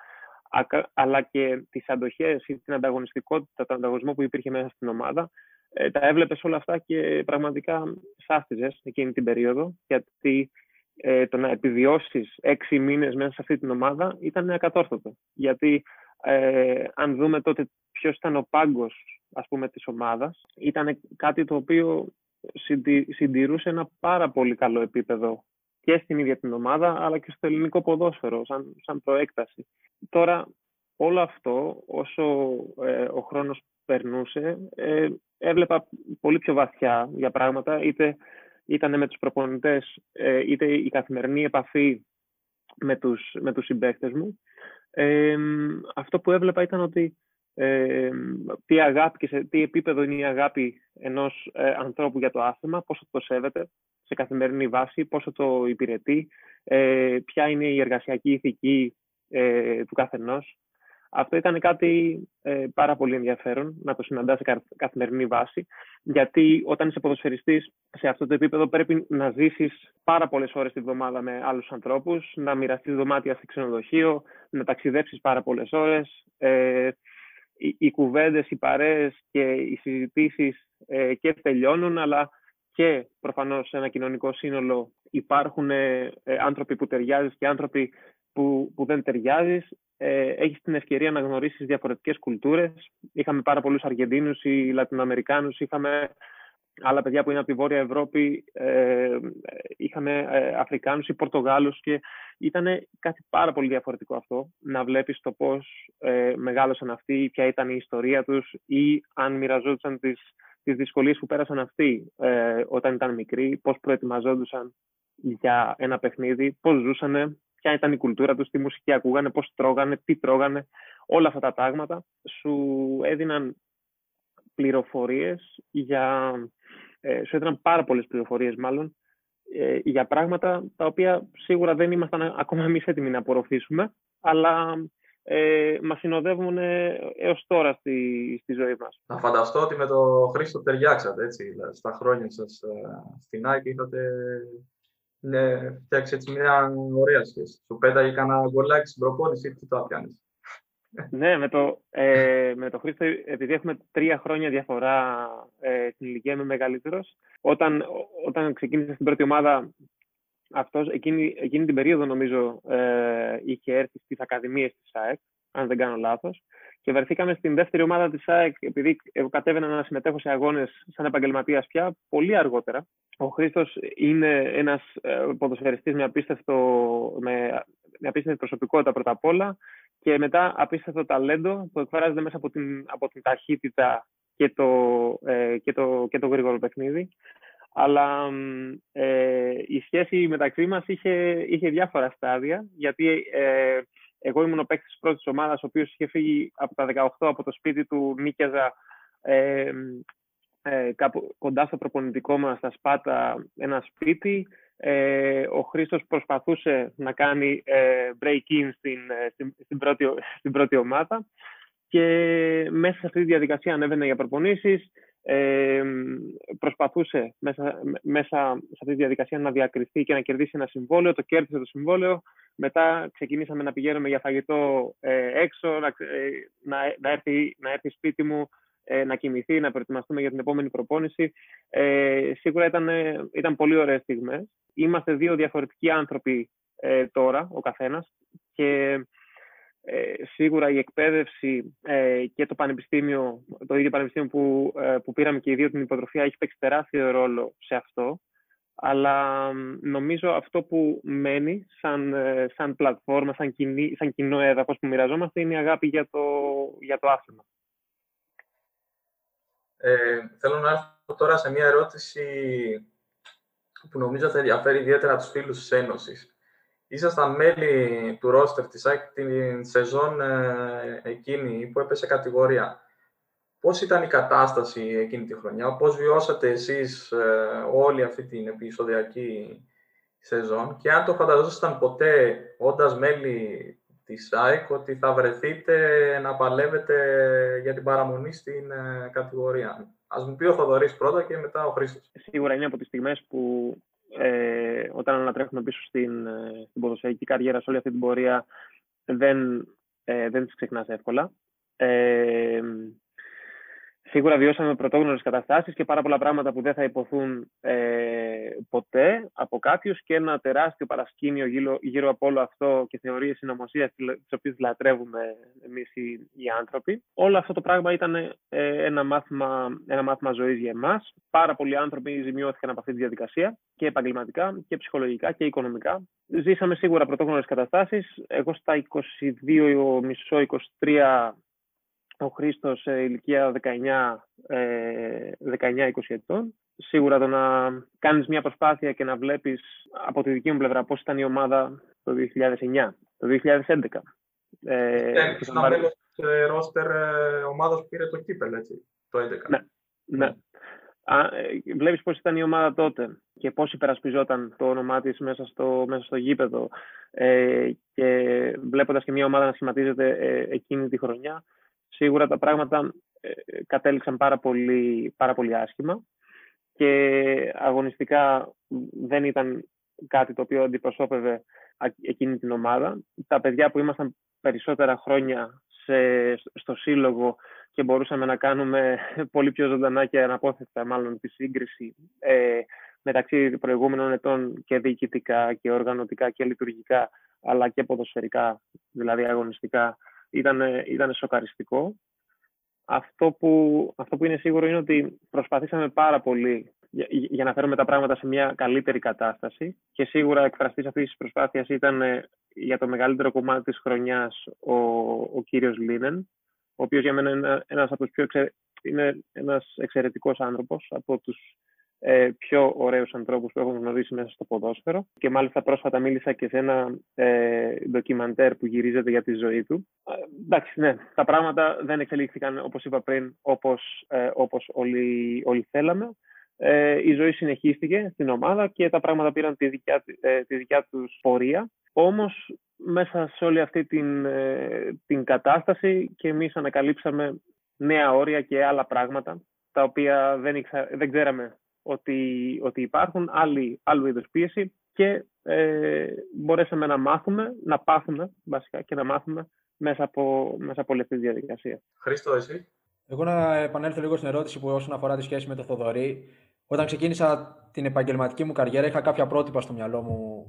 αλλά και τις αντοχές ή την ανταγωνιστικότητα, τον ανταγωνισμό που υπήρχε μέσα στην ομάδα. Ε, τα έβλεπες όλα αυτά και πραγματικά σάστιζες εκείνη την περίοδο, γιατί ε, το να επιβιώσεις έξι μήνες μέσα σε αυτή την ομάδα ήταν ακατόρθωτο. Γιατί ε, αν δούμε τότε ποιος ήταν ο πάγκος ας πούμε της ομάδας, ήταν κάτι το οποίο συντηρούσε ένα πάρα πολύ καλό επίπεδο και στην ίδια την ομάδα, αλλά και στο ελληνικό ποδόσφαιρο, σαν, σαν προέκταση. Τώρα, όλο αυτό, όσο ε, ο χρόνος περνούσε, ε, έβλεπα πολύ πιο βαθιά για πράγματα, είτε ήταν με τους προπονητές, ε, είτε η καθημερινή επαφή με τους, με τους συμπαίκτες μου. αυτό που έβλεπα ήταν ότι τι αγάπη και σε τι επίπεδο είναι η αγάπη ενός ε, ανθρώπου για το άθλημα, πόσο το σέβεται σε καθημερινή βάση, πόσο το υπηρετεί, ε, ποια είναι η εργασιακή ηθική ε, του καθενός. Αυτό ήταν κάτι ε, πάρα πολύ ενδιαφέρον να το συναντά σε καθημερινή βάση, γιατί όταν είσαι ποδοσφαιριστής σε αυτό το επίπεδο πρέπει να ζήσεις πάρα πολλές ώρες τη βδομάδα με άλλους ανθρώπους, να μοιραστείς δωμάτια στο ξενοδοχείο, να ταξιδέψεις πάρα πολλές ώρες. Ε, οι, οι κουβέντες, οι παρέες και οι συζητήσεις ε, και τελειώνουν, αλλά και προφανώς σε ένα κοινωνικό σύνολο υπάρχουν ε, άνθρωποι που ταιριάζεις και άνθρωποι που, που δεν ταιριάζεις. Ε, έχεις την ευκαιρία να γνωρίσεις διαφορετικές κουλτούρες. Είχαμε πάρα πολλούς Αργεντίνους ή Λατινοαμερικάνους, είχαμε άλλα παιδιά που είναι από τη Βόρεια Ευρώπη, ε, είχαμε ε, Αφρικάνους ή Πορτογάλους και ήταν κάτι πάρα πολύ διαφορετικό αυτό, να βλέπεις το πώς ε, μεγάλωσαν αυτοί, ποια ήταν η ιστορία τους ή αν μοιραζόντουσαν τις, τις δυσκολίες που πέρασαν αυτοί ε, όταν ήταν μικροί, πώς προετοιμαζόντουσαν για ένα παιχνίδι, πώς ζούσαν, ποια ήταν η κουλτούρα τους, τι μουσική ακούγανε, πώς τρώγανε, τι τρώγανε, όλα αυτά τα πράγματα σου έδιναν πληροφορίες για... Ε, σου έδιναν πάρα πολλές πληροφορίες μάλλον ε, για πράγματα τα οποία σίγουρα δεν ήμασταν ακόμα εμείς έτοιμοι να απορροφήσουμε αλλά ε, μας συνοδεύουν έως τώρα στη, στη ζωή μας. Να φανταστώ ότι με το Χρήστο ταιριάξατε έτσι, στα χρόνια σας ε, στην ΑΕΚ είχατε ναι, φτιάξει έτσι μια ωραία σχέση. Σου πέταγε κανένα γκολάκι στην προπόνηση ή τι το έπιανες. [laughs] ναι, με το, ε, με το Χρήστο, επειδή έχουμε τρία χρόνια διαφορά ε, στην ηλικία, είμαι μεγαλύτερος. Όταν, όταν ξεκίνησα στην πρώτη ομάδα, αυτός, εκείνη, εκείνη την περίοδο νομίζω ε, είχε έρθει στις ακαδημίες της ΑΕΚ, αν δεν κάνω λάθος. Και βρεθήκαμε στην δεύτερη ομάδα της ΑΕΚ, επειδή κατέβαινα να συμμετέχω σε αγώνες σαν επαγγελματίας πια, πολύ αργότερα. Ο Χρήστος είναι ένας ε, ποδοσφαιριστής με, απίστευτο, με, με απίστευτη προσωπικότητα πρώτα απ' όλα και μετά απίστευτο ταλέντο που εκφράζεται μέσα από την, από την ταχύτητα και το, ε, και, το, και το γρήγορο παιχνίδι. Αλλά ε, η σχέση μεταξύ μας είχε, είχε διάφορα στάδια, γιατί ε, εγώ ήμουν ο παίκτης της πρώτης ομάδας, ο οποίος είχε φύγει από τα 18 από το σπίτι του, νίκιαζα ε, ε, κάπου κοντά στο προπονητικό μας στα Σπάτα ένα σπίτι. Ε, ο Χρήστος προσπαθούσε να κάνει ε, break-in στην, ε, στην, στην, πρώτη, [laughs] στην πρώτη ομάδα και μέσα σε αυτή τη διαδικασία ανέβαινε για προπονήσεις, ε, προσπαθούσε μέσα, μέσα σε αυτή τη διαδικασία να διακριθεί και να κερδίσει ένα συμβόλαιο, το κέρδισε το συμβόλαιο, μετά ξεκινήσαμε να πηγαίνουμε για φαγητό ε, έξω, να, ε, να, να, έρθει, να έρθει σπίτι μου, ε, να κοιμηθεί, να προετοιμαστούμε για την επόμενη προπόνηση. Ε, σίγουρα ήταν, ήταν πολύ ωραίες στιγμές. Είμαστε δύο διαφορετικοί άνθρωποι τώρα, ο καθένας, και σίγουρα η εκπαίδευση και το πανεπιστήμιο, το ίδιο πανεπιστήμιο που, που πήραμε και οι δύο την υποτροφία έχει παίξει τεράστιο ρόλο σε αυτό αλλά νομίζω αυτό που μένει σαν, ε, σαν πλατφόρμα, σαν, κοινή, σαν κοινό έδαφος που μοιραζόμαστε είναι η αγάπη για το, για το άθλημα. Ε, θέλω να έρθω τώρα σε μια ερώτηση που νομίζω θα ενδιαφέρει ιδιαίτερα τους φίλους της Ένωσης. Ήσασταν μέλη του ρόστερ της ΑΕΚ την σεζόν ε, εκείνη που έπεσε κατηγορία. Πώς ήταν η κατάσταση εκείνη τη χρονιά, πώς βιώσατε εσείς ε, όλη αυτή την επεισοδιακή σεζόν και αν το φανταζόσασταν ποτέ, όντας μέλη της ΑΕΚ, ότι θα βρεθείτε να παλεύετε για την παραμονή στην ε, κατηγορία. Ας μου πει ο Θοδωρής πρώτα και μετά ο Χρήστος. Σίγουρα είναι από τις στιγμές που ε, όταν ανατρέχουμε πίσω στην, ε, στην ποδοσφαιρική καριέρα, σε όλη αυτή την πορεία, δεν, ε, δεν τις ξεχνάς εύκολα. Ε, Σίγουρα βιώσαμε πρωτόγνωρες καταστάσεις και πάρα πολλά πράγματα που δεν θα υποθούν ε, ποτέ από κάποιους και ένα τεράστιο παρασκήνιο γύρω, γύρω από όλο αυτό και θεωρίες συνωμοσίας τις οποίες λατρεύουμε εμείς οι, οι άνθρωποι. Όλο αυτό το πράγμα ήταν ε, ένα, μάθημα, ένα μάθημα ζωής για εμάς. Πάρα πολλοί άνθρωποι ζημιώθηκαν από αυτή τη διαδικασία και επαγγελματικά και ψυχολογικά και οικονομικά. Ζήσαμε σίγουρα πρωτόγνωρες καταστάσεις. Εγώ στα 22,5-23 ο Χρήστος σε ηλικία 19-20 ε, ετών. Σίγουρα το να κάνεις μια προσπάθεια και να βλέπεις από τη δική μου πλευρά πώς ήταν η ομάδα το 2009, το 2011. Ε, Ήταν ένα μέλος ρόστερ ε, ομάδας που πήρε το κύπελ, έτσι, το 2011. Ναι, ναι. Α, ε, βλέπεις πώς ήταν η ομάδα τότε και πώς υπερασπιζόταν το όνομά της μέσα στο, μέσα στο γήπεδο ε, και βλέποντας και μια ομάδα να σχηματίζεται ε, εκείνη τη χρονιά σίγουρα τα πράγματα ε, κατέληξαν πάρα πολύ, πάρα πολύ άσχημα και αγωνιστικά δεν ήταν κάτι το οποίο αντιπροσώπευε εκείνη την ομάδα. Τα παιδιά που ήμασταν περισσότερα χρόνια σε, στο σύλλογο και μπορούσαμε να κάνουμε [laughs] πολύ πιο ζωντανά και αναπόθετα μάλλον τη σύγκριση ε, μεταξύ προηγούμενων ετών και διοικητικά και οργανωτικά και λειτουργικά αλλά και ποδοσφαιρικά, δηλαδή αγωνιστικά ήταν, ήταν σοκαριστικό. Αυτό που, αυτό που είναι σίγουρο είναι ότι προσπαθήσαμε πάρα πολύ για, για να φέρουμε τα πράγματα σε μια καλύτερη κατάσταση και σίγουρα εκφραστής αυτής της προσπάθειας ήταν ε, για το μεγαλύτερο κομμάτι της χρονιάς ο, ο κύριος Λίνεν, ο οποίος για μένα είναι ένας από τους πιο εξε, είναι ένας εξαιρετικός άνθρωπος, από τους ε, πιο ωραίους ανθρώπους που έχω γνωρίσει μέσα στο ποδόσφαιρο και μάλιστα πρόσφατα μίλησα και σε ένα ε, ντοκιμαντέρ που γυρίζεται για τη ζωή του. Ε, εντάξει, ναι, τα πράγματα δεν εξελίχθηκαν όπως είπα πριν όπως, ε, όπως όλοι, όλοι θέλαμε. Ε, η ζωή συνεχίστηκε στην ομάδα και τα πράγματα πήραν τη δικιά, ε, τη δικιά τους πορεία. Όμως μέσα σε όλη αυτή την, ε, την κατάσταση και εμείς ανακαλύψαμε νέα όρια και άλλα πράγματα τα οποία δεν, δεν ξέραμε ότι, ότι υπάρχουν άλλοι, άλλου είδους πίεση και ε, μπορέσαμε να μάθουμε, να πάθουμε βασικά και να μάθουμε μέσα από, μέσα από όλη αυτή τη διαδικασία. Χρήστο, εσύ; Εγώ να επανέλθω λίγο στην ερώτηση που όσον αφορά τη σχέση με το Θοδωρή. Όταν ξεκίνησα την επαγγελματική μου καριέρα, είχα κάποια πρότυπα στο μυαλό μου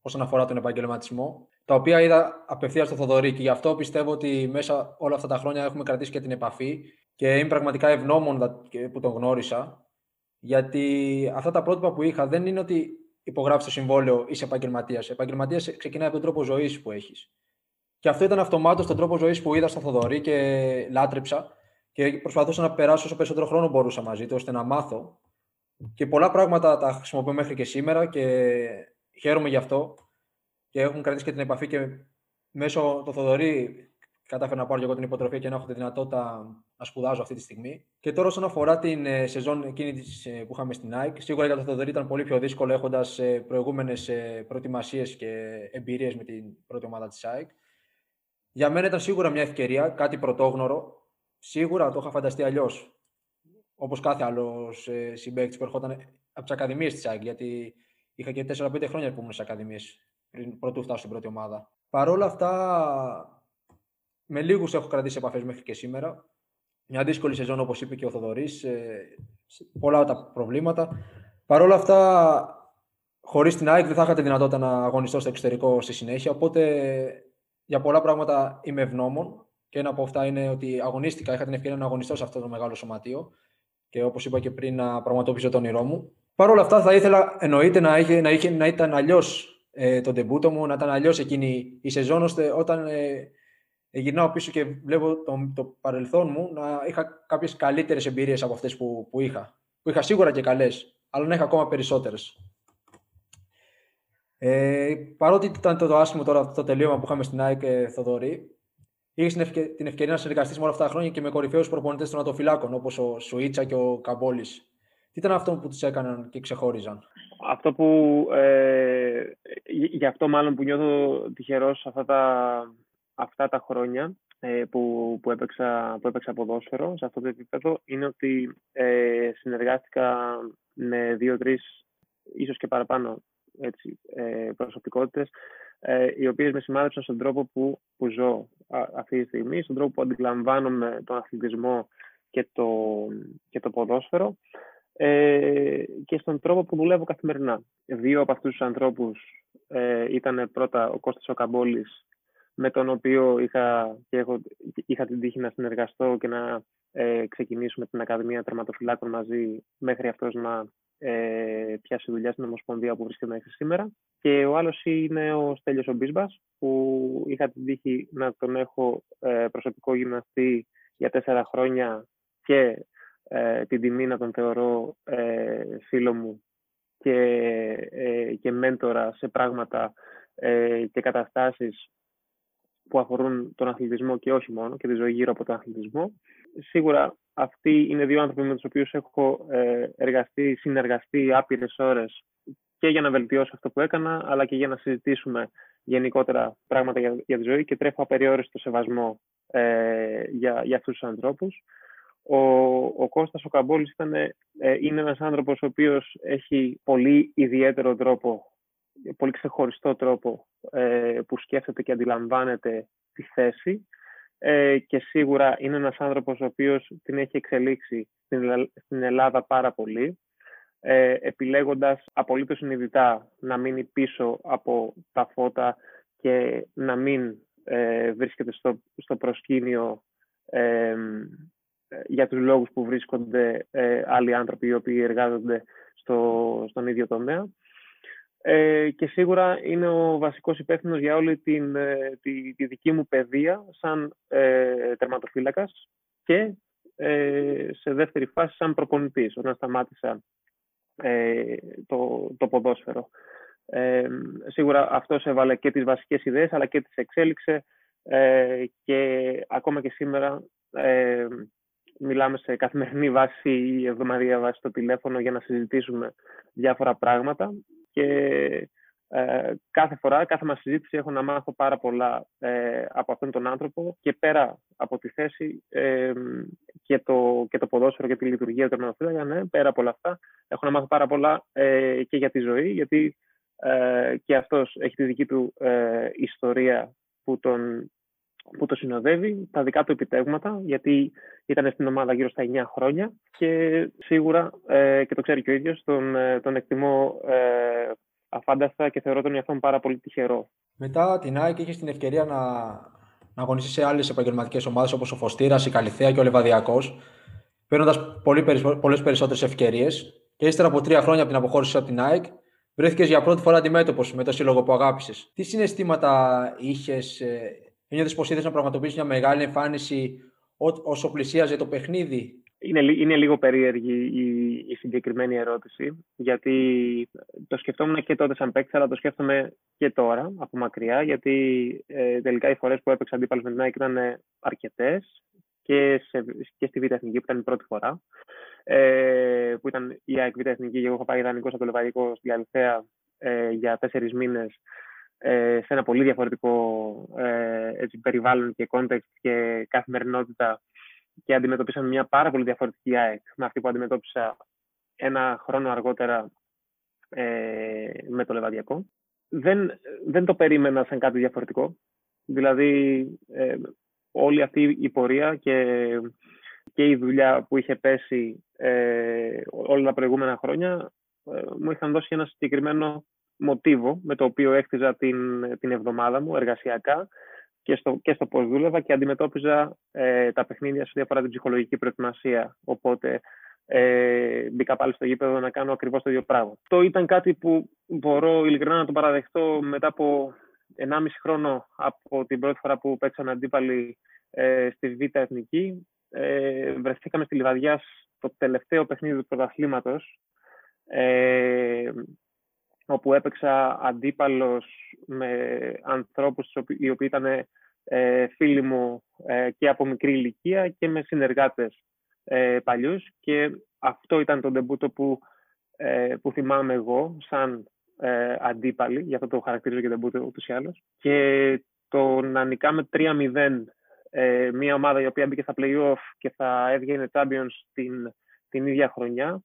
όσον αφορά τον επαγγελματισμό, τα οποία είδα απευθείας στο Θοδωρή και γι' αυτό πιστεύω ότι μέσα όλα αυτά τα χρόνια έχουμε κρατήσει και την επαφή και είμαι πραγματικά ευγνώμων που τον γνώρισα γιατί αυτά τα πρότυπα που είχα δεν είναι ότι υπογράφεις το συμβόλαιο, είσαι επαγγελματίας. Επαγγελματίας ξεκινάει από τον τρόπο ζωής που έχεις. Και αυτό ήταν αυτομάτως τον τρόπο ζωής που είδα στο Θοδωρή και λάτρεψα. Και προσπαθούσα να περάσω όσο περισσότερο χρόνο μπορούσα μαζί του, ώστε να μάθω. Και πολλά πράγματα τα χρησιμοποιώ μέχρι και σήμερα και χαίρομαι γι' αυτό. Και έχουν κρατήσει και την επαφή και μέσω του Θοδωρή κατάφερα να πάρω και εγώ την υποτροφία και να έχω τη δυνατότητα να σπουδάζω αυτή τη στιγμή. Και τώρα, όσον αφορά την ε, σεζόν εκείνη ε, που είχαμε στην ΑΕΚ, σίγουρα για το Θοδωρή ήταν πολύ πιο δύσκολο έχοντας ε, προηγούμενες προετοιμασίες και εμπειρίες με την πρώτη ομάδα της ΑΕΚ. Για μένα ήταν σίγουρα μια ευκαιρία, κάτι πρωτόγνωρο. Σίγουρα το είχα φανταστεί αλλιώς. Όπως κάθε άλλος συμπαίκτη που ερχόταν από τις Ακαδημίες της ΑΕΚ, γιατί είχα και 4-5 χρόνια που ήμουν στις Ακαδημίες πριν πρωτού φτάσω στην πρώτη ομάδα. Παρ' όλα αυτά, με λίγους έχω κρατήσει επαφές μέχρι και σήμερα. Μια δύσκολη σεζόν, όπως είπε και ο Θοδωρής, πολλά τα προβλήματα. Παρ' όλα αυτά, χωρίς την ΑΕΚ δεν θα είχα τη δυνατότητα να αγωνιστώ στο εξωτερικό στη συνέχεια. Οπότε για πολλά πράγματα είμαι ευγνώμων. Και ένα από αυτά είναι ότι αγωνίστηκα, είχα την ευκαιρία να αγωνιστώ σε αυτό το μεγάλο σωματείο. Και όπως είπα και πριν, να πραγματοποιήσω το όνειρό μου. Παρ' όλα αυτά, θα ήθελα εννοείται να, είχε, να, είχε, να ήταν αλλιώς ε, το ντεμπούτο μου, να ήταν αλλιώς εκείνη η σεζόν, ώστε όταν ε, ε, γυρνάω πίσω και βλέπω το, το παρελθόν μου να είχα κάποιες καλύτερες εμπειρίες από αυτές που, που είχα. Που είχα σίγουρα και καλές, αλλά να είχα ακόμα περισσότερες. Ε, παρότι ήταν το, το άσχημο τώρα το τελείωμα που είχαμε στην ΑΕΚ ε, Θοδωρή, είχες την, ευκαι, την ευκαιρία να συνεργαστείς με όλα αυτά τα χρόνια και με κορυφαίους προπονητές των Ατοφυλάκων, όπως ο Σουίτσα και ο Καμπόλης. Τι ήταν αυτό που τους έκαναν και ξεχώριζαν; Αυτό που. Ε, γι' αυτό μάλλον που νιώθω τυχερός αυτά τα, αυτά τα χρόνια ε, που, που, έπαιξα, που έπαιξα ποδόσφαιρο σε αυτό το επίπεδο είναι ότι ε, συνεργάστηκα με δύο-τρεις, ίσως και παραπάνω έτσι, ε, προσωπικότητες ε, οι οποίες με σημάδεψαν στον τρόπο που, που ζω αυτή τη στιγμή, στον τρόπο που αντιλαμβάνομαι τον αθλητισμό και το, και το ποδόσφαιρο ε, και στον τρόπο που δουλεύω καθημερινά. Δύο από αυτούς τους ανθρώπους ε, ήταν πρώτα ο Κώστας ο Καμπόλης, με τον οποίο είχα, και έχω, είχα την τύχη να συνεργαστώ και να ε, ξεκινήσουμε την Ακαδημία Τερματοφυλάκων μαζί μέχρι αυτός να ε, πιάσει δουλειά στην Ομοσπονδία που βρίσκεται μέχρι σήμερα. Και ο άλλος είναι ο Στέλιος ο που είχα την τύχη να τον έχω ε, προσωπικό γυμναστή για τέσσερα χρόνια και ε, την τιμή να τον θεωρώ ε, φίλο μου και, ε, και μέντορα σε πράγματα ε, και καταστάσεις που αφορούν τον αθλητισμό και όχι μόνο και τη ζωή γύρω από τον αθλητισμό. Σίγουρα αυτοί είναι δύο άνθρωποι με τους οποίους έχω ε, εργαστεί, συνεργαστεί άπειρες ώρες και για να βελτιώσω αυτό που έκανα, αλλά και για να συζητήσουμε γενικότερα πράγματα για, για τη ζωή και τρέφω απεριόριστο σεβασμό ε, για, για αυτούς τους ανθρώπους. Ο, ο Κώστας ο Καμπόλης ήταν, ε, είναι ένας άνθρωπος ο οποίος έχει πολύ ιδιαίτερο τρόπο, πολύ ξεχωριστό τρόπο ε, που σκέφτεται και αντιλαμβάνεται τη θέση ε, και σίγουρα είναι ένας άνθρωπος ο οποίος την έχει εξελίξει στην, στην Ελλάδα πάρα πολύ ε, επιλέγοντας απολύτως συνειδητά να μείνει πίσω από τα φώτα και να μην ε, βρίσκεται στο, στο προσκήνιο ε, για τους λόγους που βρίσκονται ε, άλλοι άνθρωποι οι οποίοι εργάζονται στο, στον ίδιο τομέα. Ε, και σίγουρα είναι ο βασικός υπεύθυνος για όλη την, ε, τη, τη δική μου παιδεία σαν ε, τερματοφύλακας και ε, σε δεύτερη φάση σαν προπονητής όταν σταμάτησα ε, το, το ποδόσφαιρο. Ε, σίγουρα αυτός έβαλε και τις βασικές ιδέες αλλά και τις εξέλιξε ε, και ακόμα και σήμερα ε, μιλάμε σε καθημερινή βάση ή εβδομαδία βάση στο τηλέφωνο για να συζητήσουμε διάφορα πράγματα και ε, κάθε φορά, κάθε μας συζήτηση έχω να μάθω πάρα πολλά ε, από αυτόν τον άνθρωπο και πέρα από τη θέση ε, και, το, και το ποδόσφαιρο και τη λειτουργία του τερματοφύλακα, ναι, πέρα από όλα αυτά έχω να μάθω πάρα πολλά ε, και για τη ζωή γιατί ε, και αυτός έχει τη δική του ιστορία που τον που το συνοδεύει, τα δικά του επιτεύγματα, γιατί ήταν στην ομάδα γύρω στα 9 χρόνια και σίγουρα, ε, και το ξέρει και ο ίδιος, τον, ε, τον εκτιμώ ε, αφάνταστα και θεωρώ τον εαυτό πάρα πολύ τυχερό. Μετά την ΑΕΚ είχες την ευκαιρία να, να αγωνιστείς σε άλλες επαγγελματικές ομάδες όπως ο Φωστήρας, η Καλυθέα και ο Λεβαδιακός, παίρνοντας πολλές περισσότερες ευκαιρίες. Και ύστερα από τρία χρόνια από την αποχώρηση από την ΑΕΚ, βρέθηκες για πρώτη φορά αντιμέτωπος με το σύλλογο που αγάπησες. Τι συναισθήματα είχες Ένιωθε πως ήθελε να πραγματοποιήσεις μια μεγάλη εμφάνιση όσο πλησίαζε το παιχνίδι; Είναι, είναι λίγο περίεργη η, η συγκεκριμένη ερώτηση, γιατί το σκεφτόμουν και τότε σαν παίκτη, αλλά το σκέφτομαι και τώρα από μακριά, γιατί ε, τελικά οι φορές που έπαιξα αντίπαλος με την ΑΕΚ ήταν αρκετές και, και στη Β' Εθνική που ήταν η πρώτη φορά. Ε, που ήταν η ΑΕΚ Β' Εθνική και εγώ είχα πάει ιδανικός στο Λεβαδικό στην Καλυθέα ε, για τέσσερις μήνες ε, σε ένα πολύ διαφορετικό ε, έτσι, περιβάλλον και context και καθημερινότητα και αντιμετωπίσαμε μια πάρα πολύ διαφορετική ΑΕΚ με αυτή που αντιμετώπισα ένα χρόνο αργότερα ε, με το Λεβαδιακό. Δεν, δεν το περίμενα σαν κάτι διαφορετικό. Δηλαδή, ε, όλη αυτή η πορεία και, και η δουλειά που είχε πέσει ε, όλα τα προηγούμενα χρόνια ε, μου είχαν δώσει ένα συγκεκριμένο μοτίβο με το οποίο έκτιζα την, την εβδομάδα μου εργασιακά και στο, και στο πώς δούλευα και αντιμετώπιζα ε, τα παιχνίδια σε διαφορά την ψυχολογική προετοιμασία. Οπότε ε, μπήκα πάλι στο γήπεδο να κάνω ακριβώς το ίδιο πράγμα. Το ήταν κάτι που μπορώ ειλικρινά να το παραδεχτώ μετά από 1,5 χρόνο από την πρώτη φορά που παίξαμε αντίπαλοι ε, στη Β' Εθνική. Ε, βρεθήκαμε στη Λιβαδιά στο τελευταίο παιχνίδι του πρωταθλήματος ε, όπου έπαιξα αντίπαλος με ανθρώπους οι οποίοι ήταν ε, φίλοι μου ε, και από μικρή ηλικία και με συνεργάτες ε, παλιούς. Και αυτό ήταν το ντεμπούτο που, ε, που θυμάμαι εγώ σαν ε, αντίπαλοι, γι' αυτό το χαρακτηρίζω και ντεμπούτο ούτως ή άλλως. Και το να νικάμε 3-0 ε, μια ομάδα η οποία μπήκε στα play-off και θα έβγαινε Champions την, την ίδια χρονιά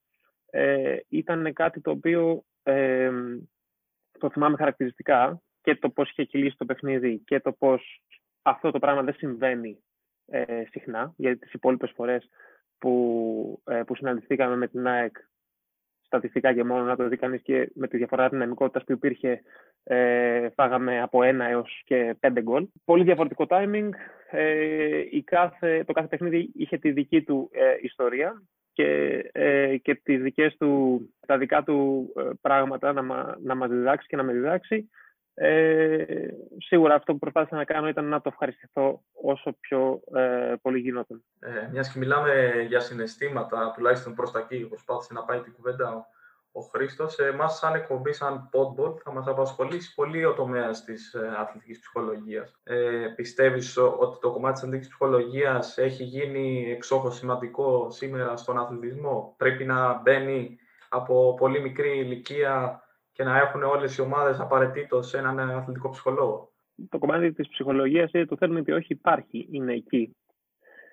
ε, ήταν κάτι το οποίο ε, το θυμάμαι χαρακτηριστικά και το πώς είχε κυλήσει το παιχνίδι και το πώς αυτό το πράγμα δεν συμβαίνει ε, συχνά, γιατί τις υπόλοιπες φορές που, ε, που συναντηθήκαμε με την ΑΕΚ στατιστικά και μόνο να το δει κανείς και με τη διαφορά δυναμικότητας που υπήρχε ε, φάγαμε από ένα έως και πέντε γκολ. Πολύ διαφορετικό timing. Ε, η κάθε, το κάθε παιχνίδι είχε τη δική του ε, ιστορία και, ε, και τις δικές του, τα δικά του ε, πράγματα να, να μας διδάξει και να με διδάξει. Ε, σίγουρα αυτό που προσπάθησα να κάνω ήταν να το ευχαριστηθώ όσο πιο ε, πολύ γινόταν. Ε, μιας και μιλάμε για συναισθήματα, τουλάχιστον προς τα εκεί, προσπάθησε να πάει την κουβέντα ο Χρήστος. Εμάς, σαν εκπομπή, σαν podball, θα μας απασχολήσει πολύ ο τομέας της ε, αθλητικής ψυχολογίας. Ε, Πιστεύεις ότι το κομμάτι της αθλητικής ψυχολογίας έχει γίνει εξόχως σημαντικό σήμερα στον αθλητισμό; Πρέπει να μπαίνει από πολύ μικρή ηλικία και να έχουν όλες οι ομάδες απαραίτητος έναν αθλητικό ψυχολόγο; Το κομμάτι της ψυχολογίας, το θέλουμε ότι όχι υπάρχει, είναι εκεί.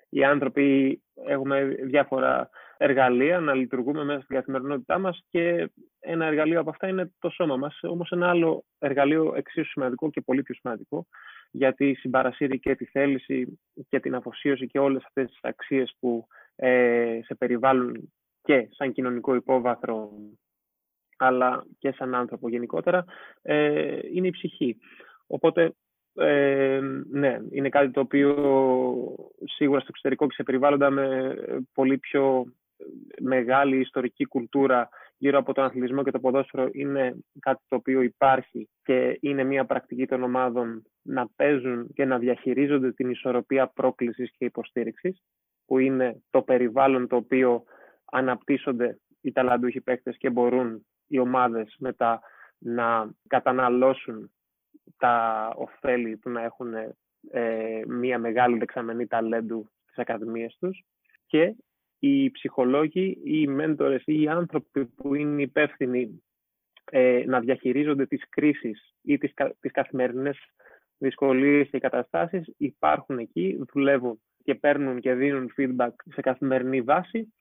Οι άνθρωποι έχουμε διάφορα εργαλεία να λειτουργούμε μέσα στην καθημερινότητά μας και ένα εργαλείο από αυτά είναι το σώμα μας. Όμως ένα άλλο εργαλείο εξίσου σημαντικό και πολύ πιο σημαντικό γιατί συμπαρασύρει και τη θέληση και την αφοσίωση και όλες αυτές τις αξίες που ε, σε περιβάλλουν και σαν κοινωνικό υπόβαθρο αλλά και σαν άνθρωπο γενικότερα, ε, είναι η ψυχή. Οπότε, ε, ναι, είναι κάτι το οποίο σίγουρα στο εξωτερικό και σε περιβάλλοντα με πολύ πιο μεγάλη ιστορική κουλτούρα γύρω από τον αθλητισμό και το ποδόσφαιρο είναι κάτι το οποίο υπάρχει και είναι μια πρακτική των ομάδων να παίζουν και να διαχειρίζονται την ισορροπία πρόκλησης και υποστήριξης που είναι το περιβάλλον το οποίο αναπτύσσονται οι ταλαντούχοι παίκτες και μπορούν οι ομάδες μετά να καταναλώσουν τα ωφέλη του να έχουν ε, μια μεγάλη δεξαμενή ταλέντου στις ακαδημίες τους. Και οι ψυχολόγοι ή οι μέντορες ή οι άνθρωποι που είναι υπεύθυνοι ε, να διαχειρίζονται τις κρίσεις ή τις, τις καθημερινές δυσκολίες και καταστάσεις υπάρχουν εκεί, δουλεύουν και παίρνουν και δίνουν feedback σε καθημερινή βάση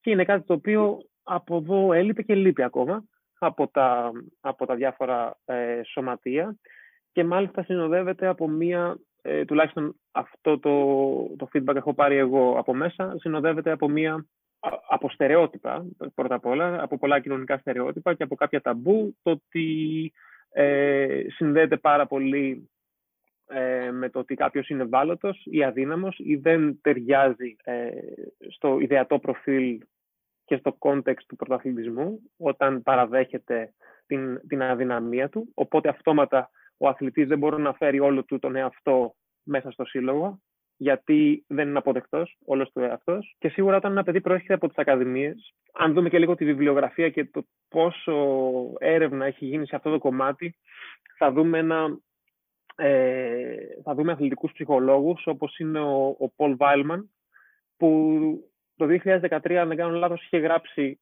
και είναι κάτι το οποίο από εδώ έλειπε και λείπει ακόμα από τα, από τα διάφορα ε, σωματεία και μάλιστα συνοδεύεται από μία ε, τουλάχιστον αυτό το, το feedback έχω πάρει εγώ από μέσα, συνοδεύεται από μία από στερεότυπα, πρώτα απ' όλα, από πολλά κοινωνικά στερεότυπα και από κάποια ταμπού, το ότι ε, συνδέεται πάρα πολύ ε, με το ότι κάποιος είναι βάλωτος ή αδύναμος ή δεν ταιριάζει ε, στο ιδεατό προφίλ και στο context του πρωταθλητισμού όταν παραδέχεται την, την αδυναμία του. Οπότε αυτόματα ο αθλητής δεν μπορεί να φέρει όλο του τον εαυτό μέσα στο σύλλογο, γιατί δεν είναι αποδεκτός όλος του εαυτός. Και σίγουρα όταν ένα παιδί προέρχεται από τις ακαδημίες, αν δούμε και λίγο τη βιβλιογραφία και το πόσο έρευνα έχει γίνει σε αυτό το κομμάτι, θα δούμε, ε, θα δούμε αθλητικούς ψυχολόγους όπως είναι ο, ο Paul Weilman που το 2013 αν δεν κάνω λάθος είχε γράψει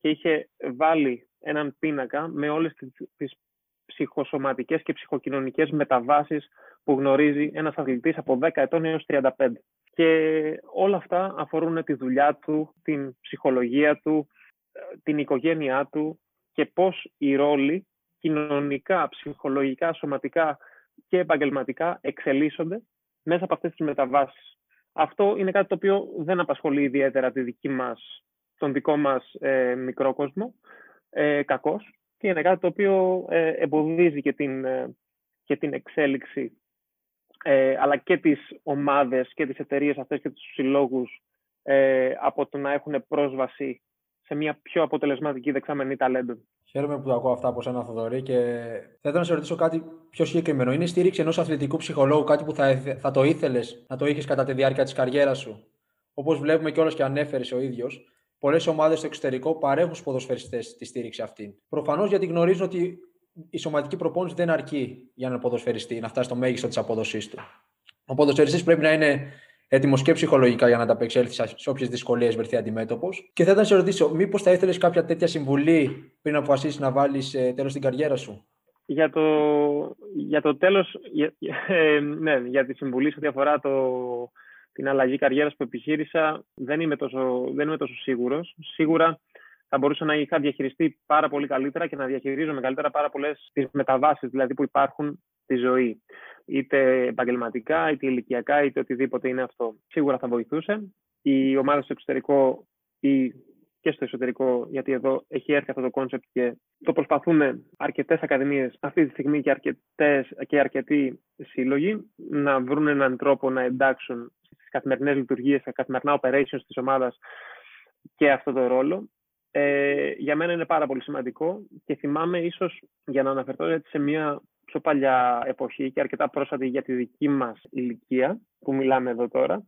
και είχε βάλει έναν πίνακα με όλες τις, τις ψυχοσωματικές και ψυχοκοινωνικές μεταβάσεις που γνωρίζει ένας αθλητής από 10 ετών έως 35. Και όλα αυτά αφορούν τη δουλειά του, την ψυχολογία του, την οικογένειά του και πώς οι ρόλοι κοινωνικά, ψυχολογικά, σωματικά και επαγγελματικά εξελίσσονται μέσα από αυτές τις μεταβάσεις. Αυτό είναι κάτι το οποίο δεν απασχολεί ιδιαίτερα τη δική μας, τον δικό μας ε, μικρό κόσμο, ε, κακός, και είναι κάτι το οποίο ε, εμποδίζει και την, ε, και την εξέλιξη ε, αλλά και τις ομάδες και τις εταιρείες αυτές και τους συλλόγους ε, από το να έχουν πρόσβαση σε μια πιο αποτελεσματική δεξαμενή ταλέντων. Χαίρομαι που το ακούω αυτά από σένα, Θοδωρή, και θα ήθελα να σε ρωτήσω κάτι πιο συγκεκριμένο. Είναι η στήριξη ενός αθλητικού ψυχολόγου κάτι που θα, θα το ήθελες να το είχες κατά τη διάρκεια της καριέρας σου; Όπως βλέπουμε κιόλας και ανέφερες ο ίδιος, πολλές ομάδες στο εξωτερικό παρέχουν στους ποδοσφαιριστές τη στήριξη αυτή. Προφανώς γιατί γνωρίζουν ότι η σωματική προπόνηση δεν αρκεί για να ποδοσφαιριστή, να φτάσει στο μέγιστο της απόδοσής του. Ο ποδοσφαιριστής πρέπει να είναι έτοιμος και ψυχολογικά για να ανταπεξέλθει σε όποιες δυσκολίες βρεθεί αντιμέτωπος. Και θα ήθελα να σε ρωτήσω, μήπως θα ήθελες κάποια τέτοια συμβουλή πριν αποφασίσεις να βάλεις ε, τέλος στην καριέρα σου; Για το, για το τέλος, για, ε, ναι, για τη συμβουλή σε ό,τι αφορά το, την αλλαγή καριέρας που επιχείρησα δεν είμαι τόσο, δεν είμαι τόσο σίγουρος. Σίγουρα θα μπορούσα να είχα διαχειριστεί πάρα πολύ καλύτερα και να διαχειρίζομαι καλύτερα πάρα πολλές τις μεταβάσεις δηλαδή που υπάρχουν στη ζωή. Είτε επαγγελματικά, είτε ηλικιακά, είτε οτιδήποτε είναι αυτό. Σίγουρα θα βοηθούσε. η ομάδα στο εξωτερικό ή και στο εσωτερικό, γιατί εδώ έχει έρθει αυτό το κόνσεπτ και το προσπαθούν αρκετές ακαδημίες αυτή τη στιγμή και, αρκετές, και αρκετοί σύλλογοι να βρουν έναν τρόπο να εντάξουν στις καθημερινές λειτουργίες, στα καθημερινά operations της ομάδας και αυτό το ρόλο. Ε, για μένα είναι πάρα πολύ σημαντικό και θυμάμαι ίσως για να αναφερθώ σε μια πιο παλιά εποχή και αρκετά πρόσφατη για τη δική μας ηλικία που μιλάμε εδώ τώρα.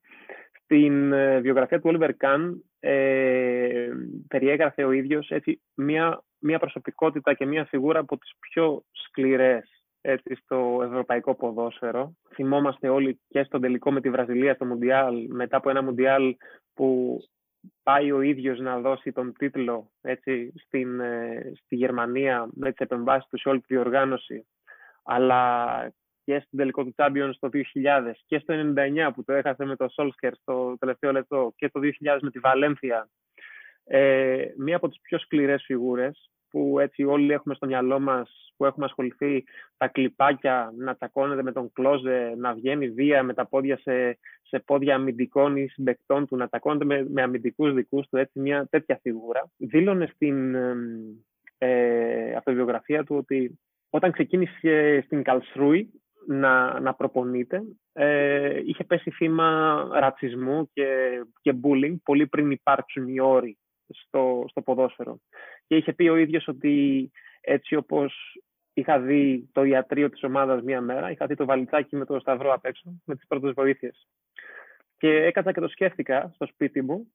Στην ε, βιογραφία του Oliver Kahn ε, περιέγραφε ο ίδιος έτσι, μια, μια προσωπικότητα και μια φιγούρα από τις πιο σκληρές έτσι, στο ευρωπαϊκό ποδόσφαιρο. Θυμόμαστε όλοι και στον τελικό με τη Βραζιλία στο Μουντιάλ, μετά από ένα Μουντιάλ που πάει ο ίδιος να δώσει τον τίτλο έτσι, στην, ε, στη Γερμανία με τις επεμβάσεις του σε όλη τη διοργάνωση αλλά και στην τελικό του Champions το 2000 και στο 99 που το έχασε με το Solskjaer στο τελευταίο λεπτό και το 2000 με τη Βαλένθια ε, μία από τις πιο σκληρές φιγούρες που έτσι όλοι έχουμε στο μυαλό μας που έχουμε ασχοληθεί τα κλιπάκια να τσακώνεται με τον Κλόζε, να βγαίνει βία με τα πόδια σε, σε πόδια αμυντικών ή συμπεκτών του, να τσακώνεται με, με αμυντικούς δικούς του, έτσι μια τέτοια φιγούρα. Δήλωνε στην ε, αυτοβιογραφία του ότι όταν ξεκίνησε στην Καλσρούη να, να προπονείται, ε, είχε πέσει θύμα ρατσισμού και, και bullying πολύ πριν υπάρξουν οι όροι στο, στο ποδόσφαιρο. Και είχε πει ο ίδιος ότι έτσι όπως είχα δει το ιατρείο της ομάδας μία μέρα, είχα δει το βαλιτσάκι με το σταυρό απ' έξω, με τις πρώτες βοήθειες. Και έκατσα και το σκέφτηκα στο σπίτι μου,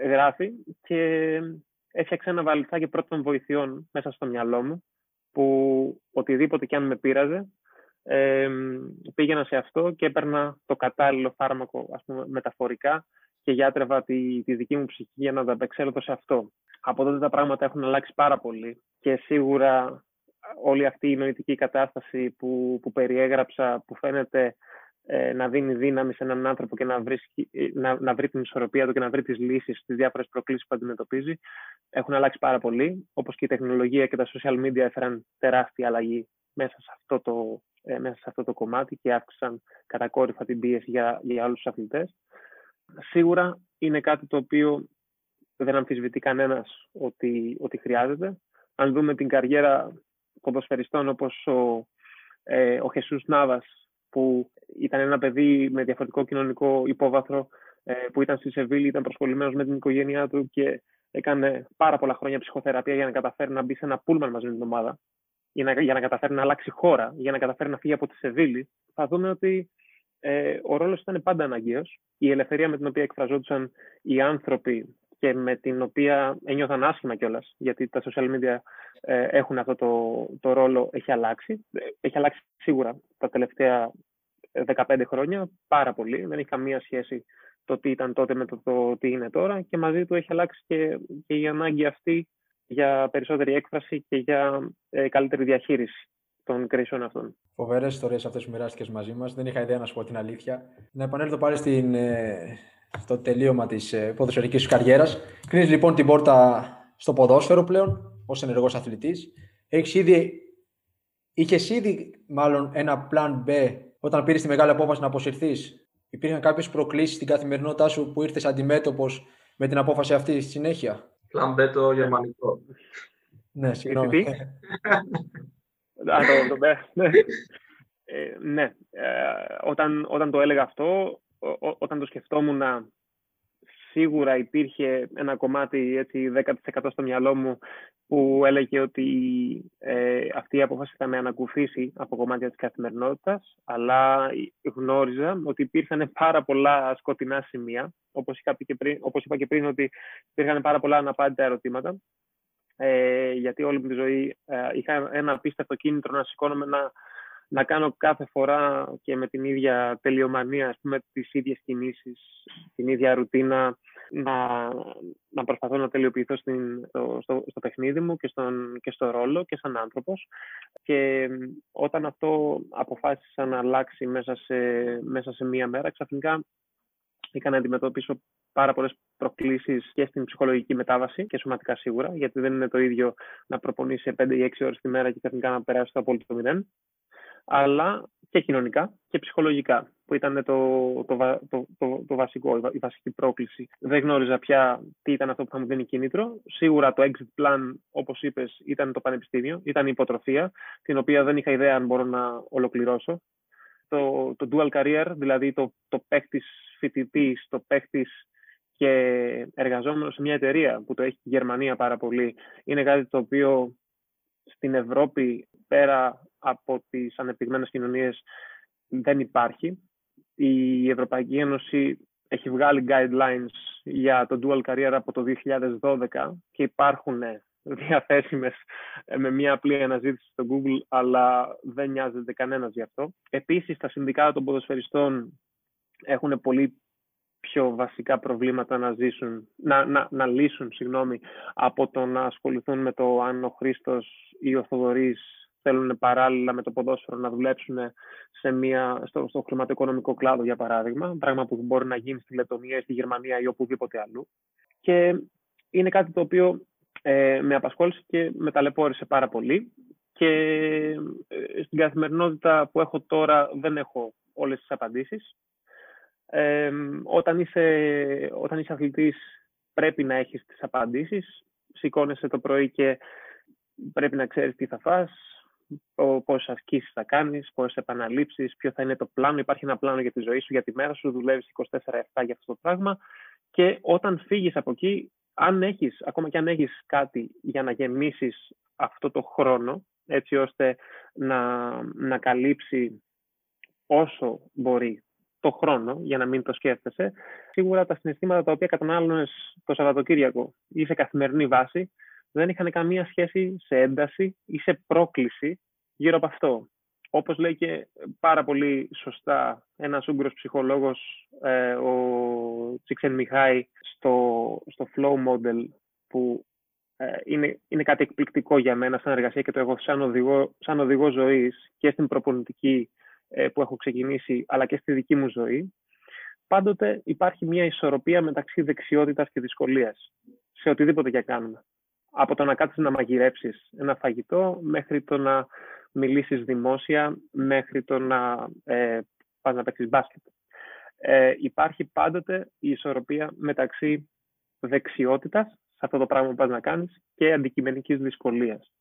γράφει, και έφτιαξα ένα βαλιτσάκι πρώτων βοηθειών μέσα στο μυαλό μου, που οτιδήποτε και αν με πείραζε, ε, πήγαινα σε αυτό και έπαιρνα το κατάλληλο φάρμακο ας πούμε, μεταφορικά και γιάτρευα τη, τη δική μου ψυχή για να ανταπεξέλθω σε αυτό. Από τότε τα πράγματα έχουν αλλάξει πάρα πολύ και σίγουρα όλη αυτή η νοητική κατάσταση που, που περιέγραψα, που φαίνεται ε, να δίνει δύναμη σε έναν άνθρωπο και να, βρίσκει, ε, να, να βρει την ισορροπία του και να βρει τις λύσεις στις διάφορες προκλήσεις που αντιμετωπίζει, έχουν αλλάξει πάρα πολύ, όπως και η τεχνολογία και τα social media έφεραν τεράστια αλλαγή μέσα σε αυτό το, ε, μέσα σε αυτό το κομμάτι και αύξησαν κατακόρυφα την πίεση για, για άλλους αθλητές. Σίγουρα είναι κάτι το οποίο δεν αμφισβητεί κανένας ότι, ότι χρειάζεται. Αν δούμε την καριέρα ποδοσφαιριστών όπως ο, ε, ο Χεσούς Νάβας που ήταν ένα παιδί με διαφορετικό κοινωνικό υπόβαθρο ε, που ήταν στη Σεβίλη, ήταν προσχολημένος με την οικογένειά του και έκανε πάρα πολλά χρόνια ψυχοθεραπεία για να καταφέρει να μπει σε ένα πούλμαν μαζί με την ομάδα, για να, για να καταφέρει να αλλάξει χώρα, για να καταφέρει να φύγει από τη Σεβίλη, θα δούμε ότι ε, ο ρόλος ήταν πάντα αναγκαίος. Η ελευθερία με την οποία εκφραζόντουσαν οι άνθρωποι και με την οποία ένιωθαν άσχημα κιόλας, γιατί τα social media ε, έχουν αυτό το, το ρόλο, έχει αλλάξει. Έχει αλλάξει σίγουρα τα τελευταία 15 χρόνια, πάρα πολύ. Δεν έχει καμία σχέση το τι ήταν τότε με το, το τι είναι τώρα και μαζί του έχει αλλάξει και, και η ανάγκη αυτή για περισσότερη έκφραση και για ε, καλύτερη διαχείριση των κρίσεων αυτών. Φοβερές ιστορίες αυτές που μοιράστηκες μαζί μας. Δεν είχα ιδέα να σου πω την αλήθεια. Να επανέλθω πάλι στην, ε, στο τελείωμα της ε, ποδοσφαιρικής σου καριέρας. Κλείνει λοιπόν την πόρτα στο ποδόσφαιρο πλέον, ως ενεργός αθλητής. Έχεις ήδη. Είχες ήδη μάλλον ένα plan B όταν πήρες τη μεγάλη απόφαση να αποσυρθείς. Υπήρχαν κάποιες προκλήσεις στην καθημερινότητά σου που ήρθες αντιμέτωπος με την απόφαση αυτή στη συνέχεια; Plan B το γερμανικό. Ναι, συγγνώμη. Ναι. Ε, ναι. Ε, όταν, όταν το έλεγα αυτό, όταν το σκεφτόμουν σίγουρα υπήρχε ένα κομμάτι έτσι 10% στο μυαλό μου που έλεγε ότι ε, αυτή η απόφαση θα με ανακουφίσει από κομμάτια της καθημερινότητας, αλλά γνώριζα ότι υπήρχαν πάρα πολλά σκοτεινά σημεία, όπως είπα και πριν, όπως είπα και πριν ότι υπήρχαν πάρα πολλά αναπάντητα ερωτήματα, ε, γιατί όλη μου τη ζωή ε, είχα ένα απίστευτο κίνητρο να σηκώνομαι να, να κάνω κάθε φορά και με την ίδια τελειομανία, ας πούμε, τις ίδιες κινήσεις, την ίδια ρουτίνα, να, να προσπαθώ να τελειοποιηθώ στην, στο, στο, στο, παιχνίδι μου και, στον, και στο ρόλο και σαν άνθρωπος. Και όταν αυτό αποφάσισα να αλλάξει μέσα σε, μέσα σε μία μέρα, ξαφνικά είχα να αντιμετωπίσω πάρα πολλές προκλήσεις και στην ψυχολογική μετάβαση και σωματικά σίγουρα, γιατί δεν είναι το ίδιο να προπονήσει 5 ή 6 ώρες τη μέρα και ξαφνικά να περάσει το απόλυτο μηδέν αλλά και κοινωνικά και ψυχολογικά, που ήταν το, το, το, το, το βασικό, η βασική πρόκληση. Δεν γνώριζα πια τι ήταν αυτό που θα μου δίνει κίνητρο. Σίγουρα το exit plan, όπως είπες, ήταν το πανεπιστήμιο, ήταν η υποτροφία, την οποία δεν είχα ιδέα αν μπορώ να ολοκληρώσω. Το, το dual career, δηλαδή το, το παίχτης φοιτητής, το παίχτης και εργαζόμενος σε μια εταιρεία που το έχει η Γερμανία πάρα πολύ, είναι κάτι το οποίο στην Ευρώπη, πέρα από τις ανεπτυγμένες κοινωνίες, δεν υπάρχει. Η Ευρωπαϊκή Ένωση έχει βγάλει guidelines για το dual career από το 2012 και υπάρχουν διαθέσιμες με μια απλή αναζήτηση στο Google, αλλά δεν νοιάζεται κανένας γι' αυτό. Επίσης, τα συνδικάτα των ποδοσφαιριστών έχουν πολύ πιο βασικά προβλήματα να, ζήσουν, να, να, να λύσουν συγγνώμη, από το να ασχοληθούν με το αν ο Χρήστος ή ο Θοδωρής θέλουν παράλληλα με το ποδόσφαιρο να δουλέψουν σε μια, στο, στο χρηματοοικονομικό κλάδο, για παράδειγμα, πράγμα που μπορεί να γίνει στη Λετωνία, στη Γερμανία ή οπουδήποτε αλλού. Και είναι κάτι το οποίο ε, με απασχόλησε και με ταλαιπώρησε πάρα πολύ και ε, στην καθημερινότητα που έχω τώρα δεν έχω όλες τις απαντήσεις όταν, είσαι, όταν είσαι αθλητής πρέπει να έχεις τις απαντήσεις. Σηκώνεσαι το πρωί και πρέπει να ξέρεις τι θα φας, πόσες ασκήσεις θα κάνεις, πόσες επαναλήψεις, ποιο θα είναι το πλάνο. Υπάρχει ένα πλάνο για τη ζωή σου, για τη μέρα σου, δουλεύεις 24-7 για αυτό το πράγμα και όταν φύγεις από εκεί, αν έχεις, ακόμα και αν έχεις κάτι για να γεμίσεις αυτό το χρόνο, έτσι ώστε να, να καλύψει όσο μπορεί το χρόνο για να μην το σκέφτεσαι, σίγουρα τα συναισθήματα τα οποία κατανάλωνες το Σαββατοκύριακο ή σε καθημερινή βάση δεν είχαν καμία σχέση σε ένταση ή σε πρόκληση γύρω από αυτό. Όπως λέει και πάρα πολύ σωστά ένας Ούγγρος ψυχολόγος, ε, ο Τσίξεν Μιχάη, στο, στο flow model που ε, είναι, είναι κάτι εκπληκτικό για μένα σαν εργασία και το έχω σαν οδηγό, σαν οδηγό ζωής και στην προπονητική ε, που έχω ξεκινήσει, αλλά και στη δική μου ζωή, πάντοτε υπάρχει μια ισορροπία μεταξύ δεξιότητας και δυσκολίας σε οτιδήποτε και κάνουμε. Από το να κάτσεις να μαγειρέψεις ένα φαγητό, μέχρι το να μιλήσεις δημόσια, μέχρι το να ε, πας να παίξεις μπάσκετ. Ε, υπάρχει πάντοτε η ισορροπία μεταξύ δεξιότητας, σε αυτό το πράγμα που πας να κάνεις, και αντικειμενικής δυσκολίας.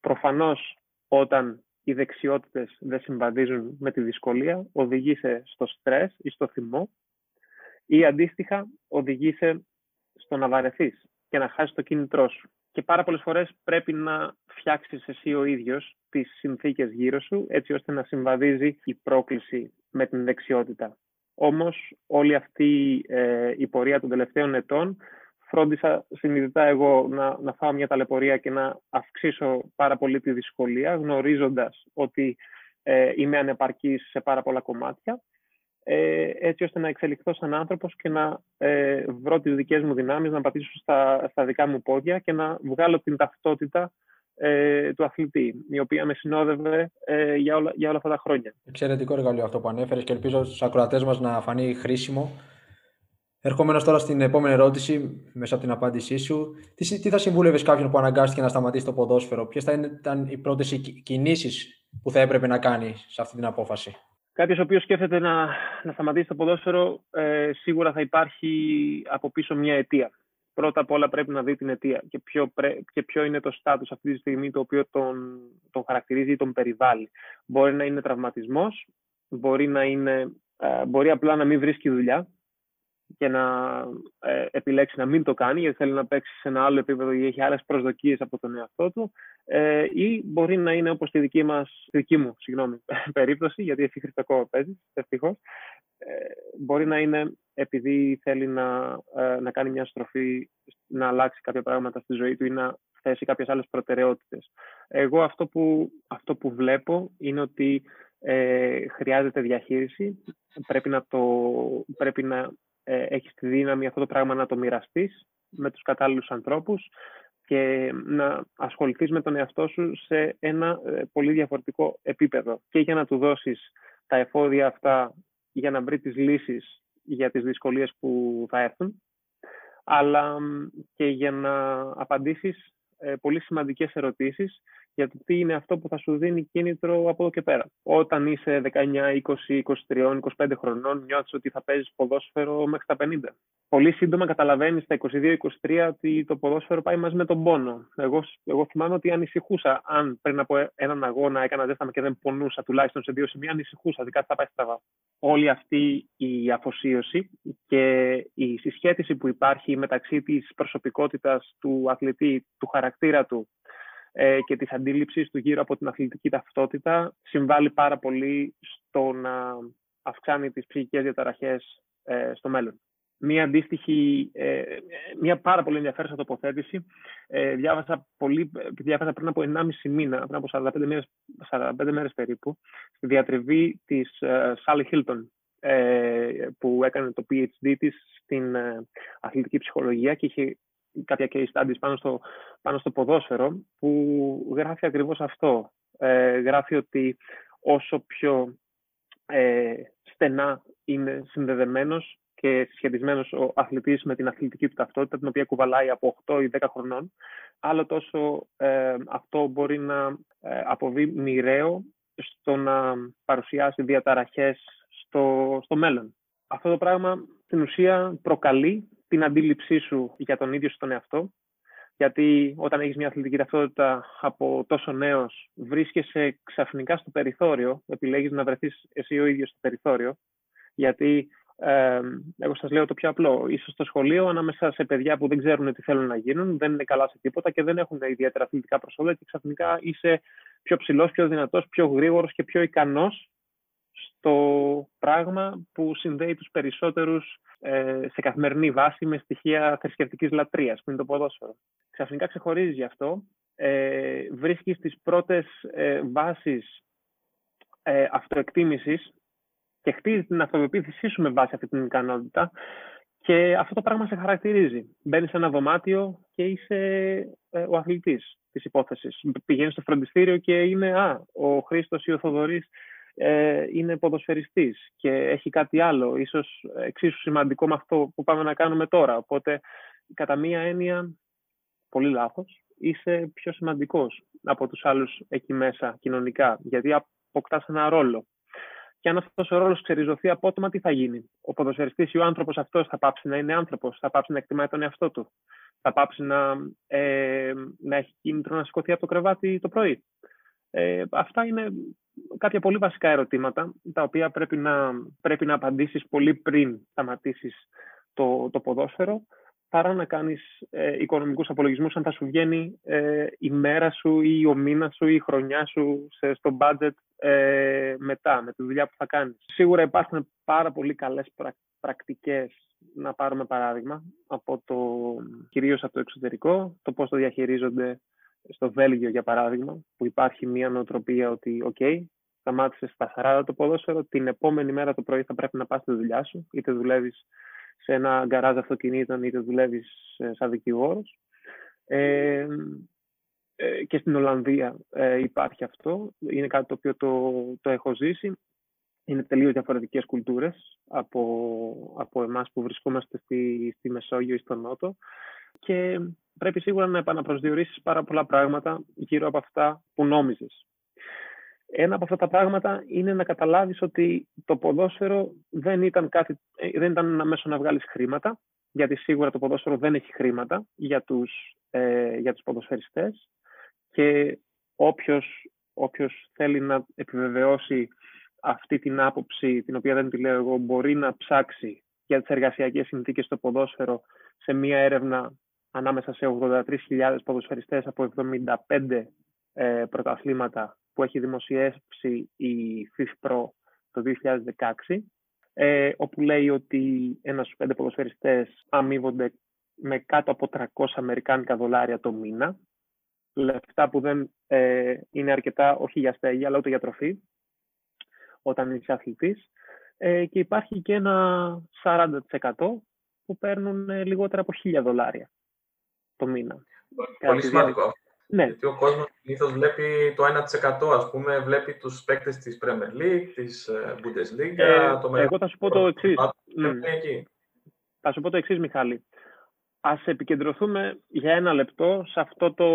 Προφανώς, όταν οι δεξιότητες δεν συμβαδίζουν με τη δυσκολία, οδηγείσαι στο στρες ή στο θυμό ή αντίστοιχα οδηγείσαι στο να βαρεθείς και να χάσεις το κίνητρό σου. Και πάρα πολλές φορές πρέπει να φτιάξεις εσύ ο ίδιος τις συνθήκες γύρω σου έτσι ώστε να συμβαδίζει η πρόκληση με την δεξιότητα. Όμως όλη αυτή ε, η πορεία των τελευταίων ετών φρόντισα συνειδητά εγώ να, να φάω μια ταλαιπωρία και να αυξήσω πάρα πολύ τη δυσκολία, γνωρίζοντας ότι ε, είμαι ανεπαρκής σε πάρα πολλά κομμάτια, ε, έτσι ώστε να εξελιχθώ σαν άνθρωπος και να ε, βρω τις δικές μου δυνάμεις, να πατήσω στα, στα δικά μου πόδια και να βγάλω την ταυτότητα ε, του αθλητή, η οποία με συνόδευε ε, για, όλα, για όλα αυτά τα χρόνια. Εξαιρετικό εργαλείο αυτό που ανέφερες και ελπίζω στους ακροατές μας να φανεί χρήσιμο Ερχόμενος τώρα στην επόμενη ερώτηση, μέσα από την απάντησή σου, τι, τι θα συμβούλευες κάποιον που αναγκάστηκε να σταματήσει το ποδόσφαιρο, ποιες θα ήταν οι πρώτες κινήσεις που θα έπρεπε να κάνει σε αυτή την απόφαση; Κάποιος ο οποίος σκέφτεται να, να σταματήσει το ποδόσφαιρο, ε, σίγουρα θα υπάρχει από πίσω μια αιτία. Πρώτα απ' όλα πρέπει να δει την αιτία και ποιο, πρέ, και ποιο είναι το στάτους αυτή τη στιγμή το οποίο τον, τον χαρακτηρίζει ή τον περιβάλλει. Μπορεί να είναι τραυματισμός, μπορεί, να είναι, ε, μπορεί απλά να μην βρίσκει δουλειά, και να ε, επιλέξει να μην το κάνει γιατί θέλει να παίξει σε ένα άλλο επίπεδο ή έχει άλλες προσδοκίες από τον εαυτό του ε, ή μπορεί να είναι όπως τη δική, μας, δική μου συγγνώμη, [laughs] περίπτωση γιατί εσύ Χριστακό παίζεις, ευτυχώς ε, μπορεί να είναι επειδή θέλει να, ε, να κάνει μια στροφή να αλλάξει κάποια πράγματα στη ζωή του ή να θέσει κάποιες άλλες προτεραιότητες. Εγώ αυτό που, αυτό που βλέπω είναι ότι ε, χρειάζεται διαχείριση, πρέπει να, το, πρέπει να ε, έχεις τη δύναμη αυτό το πράγμα να το μοιραστείς με τους κατάλληλους ανθρώπους και να ασχοληθείς με τον εαυτό σου σε ένα ε, πολύ διαφορετικό επίπεδο. Και για να του δώσεις τα εφόδια αυτά για να βρει τις λύσεις για τις δυσκολίες που θα έρθουν αλλά και για να απαντήσεις ε, πολύ σημαντικές ερωτήσεις για το τι είναι αυτό που θα σου δίνει κίνητρο από εδώ και πέρα. Όταν είσαι 19, 20, 23, 25 χρονών, νιώθεις ότι θα παίζεις ποδόσφαιρο μέχρι τα 50. Πολύ σύντομα καταλαβαίνεις στα 22-23 ότι το ποδόσφαιρο πάει μαζί με τον πόνο. Εγώ, εγώ θυμάμαι ότι ανησυχούσα. Αν πριν από έναν αγώνα έκανα ζέσταμα και δεν πονούσα τουλάχιστον σε δύο σημεία, ανησυχούσα ότι κάτι θα πάει στραβά. Όλη αυτή η αφοσίωση και η συσχέτιση που υπάρχει μεταξύ της προσωπικότητας του αθλητή, του χαρακτήρα του ε, και της αντίληψης του γύρω από την αθλητική ταυτότητα συμβάλλει πάρα πολύ στο να αυξάνει τις ψυχικές διαταραχές ε, στο μέλλον. Μία αντίστοιχη, ε, μία πάρα πολύ ενδιαφέρουσα τοποθέτηση ε, διάβασα, πολύ, διάβασα πριν από 1,5 μήνα, πριν από 45 μέρες, 45 μέρες περίπου, στη διατριβή της ε, Sally Hilton, ε, που έκανε το PhD της στην ε, αθλητική ψυχολογία και είχε κάποια case studies πάνω στο, πάνω στο ποδόσφαιρο που γράφει ακριβώς αυτό. Ε, γράφει ότι όσο πιο ε, στενά είναι συνδεδεμένος και συσχετισμένος ο αθλητής με την αθλητική του ταυτότητα, την οποία κουβαλάει από 8 ή 10 χρονών, άλλο τόσο ε, αυτό μπορεί να ε, αποβεί μοιραίο στο να παρουσιάσει διαταραχές στο, στο μέλλον. Αυτό το πράγμα στην ουσία προκαλεί την αντίληψή σου για τον ίδιο στον εαυτό. Γιατί όταν έχεις μια αθλητική ταυτότητα από τόσο νέος, βρίσκεσαι ξαφνικά στο περιθώριο, επιλέγεις να βρεθείς εσύ ο ίδιος στο περιθώριο, γιατί ε, εγώ σας λέω το πιο απλό, είσαι στο σχολείο ανάμεσα σε παιδιά που δεν ξέρουν τι θέλουν να γίνουν, δεν είναι καλά σε τίποτα και δεν έχουν ιδιαίτερα αθλητικά προσόντα και ξαφνικά είσαι πιο ψηλός, πιο δυνατός, πιο γρήγορος και πιο ικανός στο πράγμα που συνδέει τους περισσότερους ε, σε καθημερινή βάση με στοιχεία θρησκευτικής λατρείας, που είναι το ποδόσφαιρο. Ξαφνικά ξεχωρίζει γι' αυτό, ε, βρίσκεις τις πρώτες ε, βάσεις ε, αυτοεκτίμησης και χτίζει την αυτοπεποίθησή σου με βάση αυτή την ικανότητα και αυτό το πράγμα σε χαρακτηρίζει. Μπαίνεις σε ένα δωμάτιο και είσαι ε, ο αθλητής της υπόθεσης. Πηγαίνεις στο φροντιστήριο και είναι α, ο Χρήστος ή ο Θοδωρής ε, είναι ποδοσφαιριστής και έχει κάτι άλλο, ίσως εξίσου σημαντικό με αυτό που πάμε να κάνουμε τώρα. Οπότε, κατά μία έννοια, πολύ λάθος, είσαι πιο σημαντικός από τους άλλους εκεί μέσα κοινωνικά, γιατί αποκτάς ένα ρόλο. Και αν αυτός ο ρόλος ξεριζωθεί απότομα, τι θα γίνει; Ο ποδοσφαιριστής ή ο άνθρωπος αυτός θα πάψει να είναι άνθρωπος, θα πάψει να εκτιμάει τον εαυτό του, θα πάψει να, ε, να έχει κίνητρο να σηκωθεί από το κρεβάτι το πρωί. Ε, αυτά είναι κάποια πολύ βασικά ερωτήματα, τα οποία πρέπει να, πρέπει να απαντήσεις πολύ πριν σταματήσεις το, το ποδόσφαιρο, παρά να κάνεις ε, οικονομικούς απολογισμούς αν θα σου βγαίνει ε, η μέρα σου ή ο μήνας σου ή η χρονιά σου σε, στο budget ε, μετά, με τη δουλειά που θα κάνεις. Σίγουρα υπάρχουν πάρα πολύ καλές πρακτικές να πάρουμε παράδειγμα από το, κυρίως από το εξωτερικό, το πώς το διαχειρίζονται στο Βέλγιο, για παράδειγμα, που υπάρχει μια νοοτροπία ότι, OK, σταμάτησες στα 40 το ποδόσφαιρο, την επόμενη μέρα το πρωί θα πρέπει να πας στη δουλειά σου, είτε δουλεύεις σε ένα γκαράζ αυτοκινήτων, είτε δουλεύεις σαν δικηγόρος. Ε, ε, και στην Ολλανδία ε, υπάρχει αυτό. Είναι κάτι το οποίο το, το έχω ζήσει. Είναι τελείως διαφορετικές κουλτούρες από, από εμάς που βρισκόμαστε στη, στη Μεσόγειο ή στο Νότο. Και πρέπει σίγουρα να επαναπροσδιορίσεις πάρα πολλά πράγματα γύρω από αυτά που νόμιζες. Ένα από αυτά τα πράγματα είναι να καταλάβεις ότι το ποδόσφαιρο δεν ήταν, κάτι, ε, δεν ήταν ένα μέσο να βγάλεις χρήματα, γιατί σίγουρα το ποδόσφαιρο δεν έχει χρήματα για τους, ε, για τους ποδοσφαιριστές και όποιος, όποιος θέλει να επιβεβαιώσει αυτή την άποψη, την οποία δεν τη λέω εγώ, μπορεί να ψάξει για τις εργασιακές συνθήκες στο ποδόσφαιρο σε μία έρευνα ανάμεσα σε 83.000 ποδοσφαιριστές από 75 ε, πρωταθλήματα που έχει δημοσιεύσει η FIFPro το 2016, ε, όπου λέει ότι ένας στους πέντε ποδοσφαιριστές αμείβονται με κάτω από 300 αμερικάνικα δολάρια το μήνα, λεφτά που δεν ε, είναι αρκετά όχι για στέγη, αλλά ούτε για τροφή, όταν είσαι αθλητής. Ε, και υπάρχει και ένα 40% που παίρνουν λιγότερα από 1000 δολάρια το μήνα. Πολύ σημαντικό. Ναι. Γιατί ο κόσμος συνήθως βλέπει το 1%, ας πούμε, βλέπει τους παίκτες της Premier League, της ε, Bundesliga. Ε, το εγώ θα σου πω το εξής. Θα σου πω το εξής, Μιχάλη. Ας επικεντρωθούμε για ένα λεπτό σε αυτό το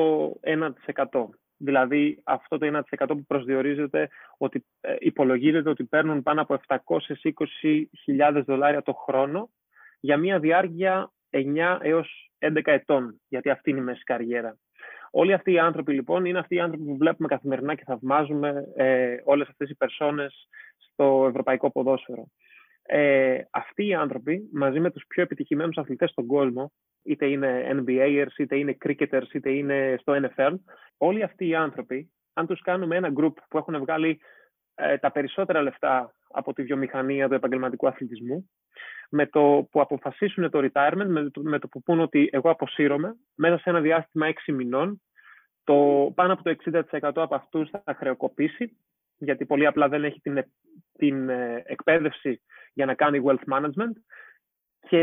1%. Δηλαδή αυτό το 1% που προσδιορίζεται ότι ε, υπολογίζεται ότι παίρνουν πάνω από 720.000 δολάρια το χρόνο για μια διάρκεια 9 έως 11 ετών, γιατί αυτή είναι η μέση καριέρα. Όλοι αυτοί οι άνθρωποι λοιπόν είναι αυτοί οι άνθρωποι που βλέπουμε καθημερινά και θαυμάζουμε ε, όλες αυτές οι περσόνες στο ευρωπαϊκό ποδόσφαιρο. Ε, αυτοί οι άνθρωποι μαζί με τους πιο επιτυχημένους αθλητές στον κόσμο, είτε είναι NBAers, είτε είναι cricketers, είτε είναι στο NFL, όλοι αυτοί οι άνθρωποι, αν τους κάνουμε ένα group που έχουν βγάλει ε, τα περισσότερα λεφτά από τη βιομηχανία του επαγγελματικού αθλητισμού, με το που αποφασίσουν το retirement, με το, με το που πούν ότι εγώ αποσύρωμαι, μέσα σε ένα διάστημα 6 μηνών, το, πάνω από το 60% από αυτούς θα χρεοκοπήσει, γιατί πολύ απλά δεν έχει την, την ε, εκπαίδευση για να κάνει wealth management. Και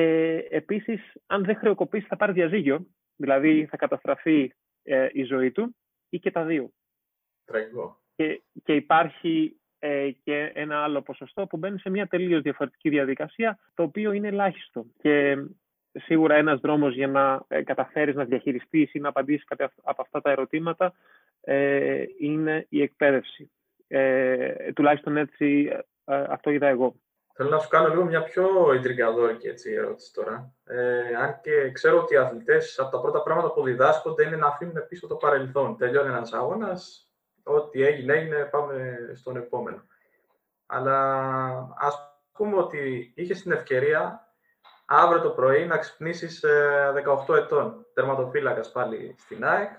επίσης, αν δεν χρεοκοπήσει, θα πάρει διαζύγιο, δηλαδή θα καταστραφεί ε, η ζωή του ή και τα δύο. Τραγικό. Και, και υπάρχει ε, και ένα άλλο ποσοστό που μπαίνει σε μια τελείως διαφορετική διαδικασία, το οποίο είναι ελάχιστο. Και σίγουρα ένας δρόμος για να ε, καταφέρεις να διαχειριστείς ή να απαντήσεις κάποια από αυτά τα ερωτήματα ε, είναι η εκπαίδευση. Ε, τουλάχιστον έτσι ε, αυτό είδα εγώ. Θέλω να σου κάνω λίγο μια πιο ιντριγκαδόρικη έτσι, ερώτηση τώρα. Ε, αν και ξέρω ότι οι αθλητές από τα πρώτα πράγματα που διδάσκονται είναι να αφήνουν πίσω το παρελθόν. Τελειώνει ένας αγώνας, ό,τι έγινε, έγινε, πάμε στον επόμενο. Αλλά ας πούμε ότι είχες την ευκαιρία αύριο το πρωί να ξυπνήσεις 18 ετών, τερματοφύλακας πάλι στην ΑΕΚ,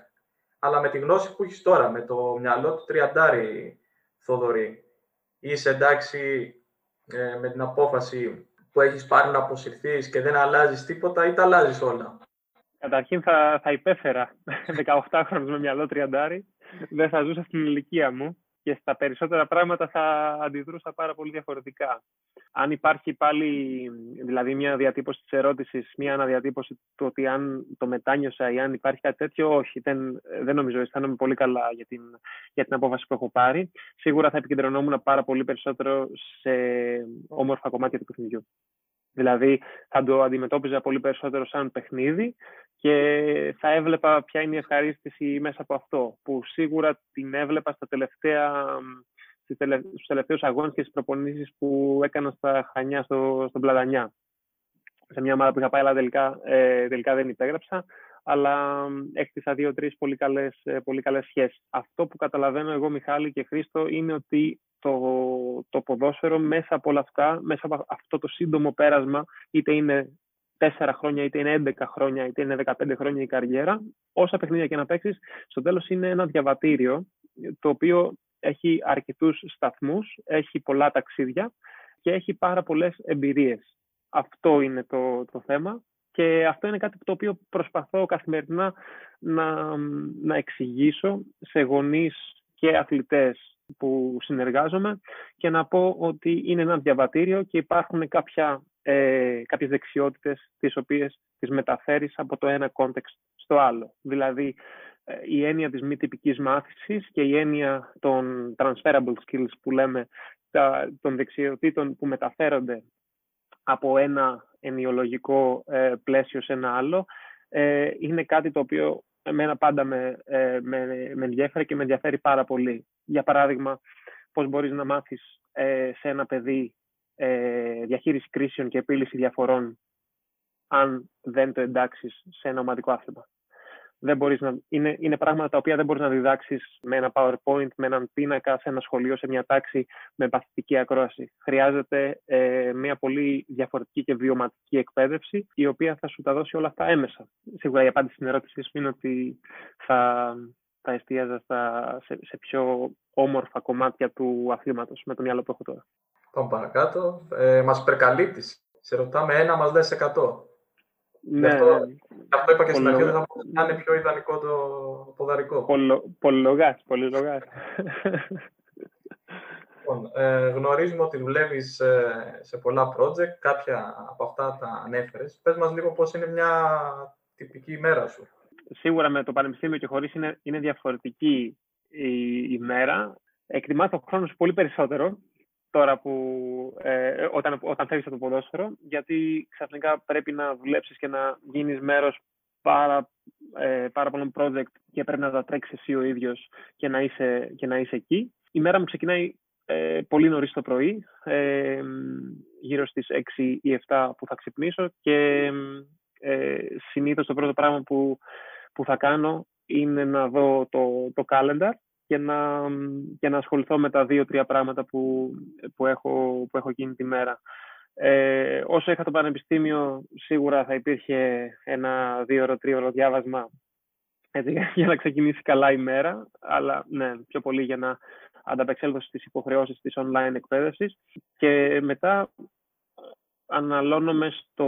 αλλά με τη γνώση που έχεις τώρα, με το μυαλό του τριαντάρι Θοδωρή. Είσαι εντάξει ε, με την απόφαση που έχεις πάρει να αποσυρθείς και δεν αλλάζεις τίποτα ή τα αλλάζεις όλα; Καταρχήν θα, θα υπέφερα [laughs] 18 χρόνους με μυαλό τριαντάρι. Δεν θα ζούσα στην ηλικία μου και στα περισσότερα πράγματα θα αντιδρούσα πάρα πολύ διαφορετικά. Αν υπάρχει πάλι δηλαδή μια διατύπωση της ερώτησης, μια αναδιατύπωση του ότι αν το μετάνιωσα ή αν υπάρχει κάτι τέτοιο, όχι, δεν, δεν νομίζω, αισθάνομαι πολύ καλά για την, για την απόφαση που έχω πάρει. Σίγουρα θα επικεντρωνόμουν πάρα πολύ περισσότερο σε όμορφα κομμάτια του παιχνιδιού. Δηλαδή θα το αντιμετώπιζα πολύ περισσότερο σαν παιχνίδι και θα έβλεπα ποια είναι η ευχαρίστηση μέσα από αυτό, που σίγουρα την έβλεπα στα τελευταία, στους τελευταίους αγώνες και στις προπονήσεις που έκανα στα Χανιά, στο, στον Πλατανιά. Σε μια ομάδα που είχα πάει, αλλά τελικά, ε, τελικά δεν υπέγραψα, αλλά έκτισα δύο-τρεις πολύ καλές, ε, πολύ καλές σχέσεις. Αυτό που καταλαβαίνω εγώ, Μιχάλη και Χρήστο, είναι ότι το, το ποδόσφαιρο μέσα από όλα αυτά, μέσα από αυτό το σύντομο πέρασμα, είτε είναι 4 χρόνια, είτε είναι 11 χρόνια, είτε είναι 15 χρόνια η καριέρα, όσα παιχνίδια και να παίξεις, στο τέλος είναι ένα διαβατήριο το οποίο έχει αρκετούς σταθμούς, έχει πολλά ταξίδια και έχει πάρα πολλές εμπειρίες. Αυτό είναι το, το θέμα και αυτό είναι κάτι το οποίο προσπαθώ καθημερινά να, να εξηγήσω σε γονείς και αθλητές που συνεργάζομαι και να πω ότι είναι ένα διαβατήριο και υπάρχουν κάποια, ε, κάποιες δεξιότητες τις οποίες τις μεταφέρεις από το ένα context στο άλλο. Δηλαδή, ε, η έννοια της μη τυπικής μάθησης και η έννοια των transferable skills που λέμε, τα, των δεξιοτήτων που μεταφέρονται από ένα ενιολογικό ε, πλαίσιο σε ένα άλλο, ε, είναι κάτι το οποίο εμένα πάντα με, ε, με, με ενδιαφέρει και με ενδιαφέρει πάρα πολύ. Για παράδειγμα, πώς μπορείς να μάθεις ε, σε ένα παιδί ε, διαχείριση κρίσεων και επίλυση διαφορών αν δεν το εντάξεις σε ένα ομαδικό άθλημα δεν μπορείς να, είναι, είναι πράγματα τα οποία δεν μπορείς να διδάξεις με ένα PowerPoint, με έναν πίνακα, σε ένα σχολείο, σε μια τάξη, με παθητική ακρόαση. Χρειάζεται ε, μια πολύ διαφορετική και βιωματική εκπαίδευση, η οποία θα σου τα δώσει όλα αυτά έμεσα. Σίγουρα η απάντηση στην ερώτησή σου είναι ότι θα, θα εστίαζα στα, σε, σε πιο όμορφα κομμάτια του αθλήματος με το μυαλό που έχω τώρα. Πάμε παρακάτω. Ε, μας υπερκαλύπτεις. Σε ρωτάμε ένα, μας λες 100. Ναι, αυτό, ναι. αυτό είπα και στην αρχή, θα να είναι πιο ιδανικό το ποδαρικό. Πολυλογάς, πολυλογάς. Λοιπόν, ε, γνωρίζουμε ότι δουλεύεις σε πολλά project, κάποια από αυτά τα ανέφερες. Πες μας λίγο πώς είναι μια τυπική ημέρα σου. Σίγουρα με το πανεπιστήμιο και χωρίς είναι, είναι διαφορετική η ημέρα. Εκτιμάς το χρόνο σου πολύ περισσότερο τώρα που ε, όταν, όταν φεύγεις από το ποδόσφαιρο, γιατί ξαφνικά πρέπει να δουλέψεις και να γίνεις μέρος πάρα, ε, πάρα πολλών project και πρέπει να τα τρέξεις εσύ ο ίδιος και να είσαι, και να είσαι εκεί. Η μέρα μου ξεκινάει ε, πολύ νωρίς το πρωί, ε, γύρω στις 6 ή 7 που θα ξυπνήσω και ε, συνήθως το πρώτο πράγμα που, που θα κάνω είναι να δω το, το calendar και να, και να ασχοληθώ με τα δύο-τρία πράγματα που, που, έχω, που έχω εκείνη τη μέρα. Ε, όσο είχα το πανεπιστήμιο, σίγουρα θα υπήρχε ένα δύο-ώρο, τρία-ώρο διάβασμα έτσι, [laughs] για να ξεκινήσει καλά η μέρα, αλλά ναι, πιο πολύ για να ανταπεξέλθω στις υποχρεώσεις της online εκπαίδευσης. Και μετά αναλώνομαι στο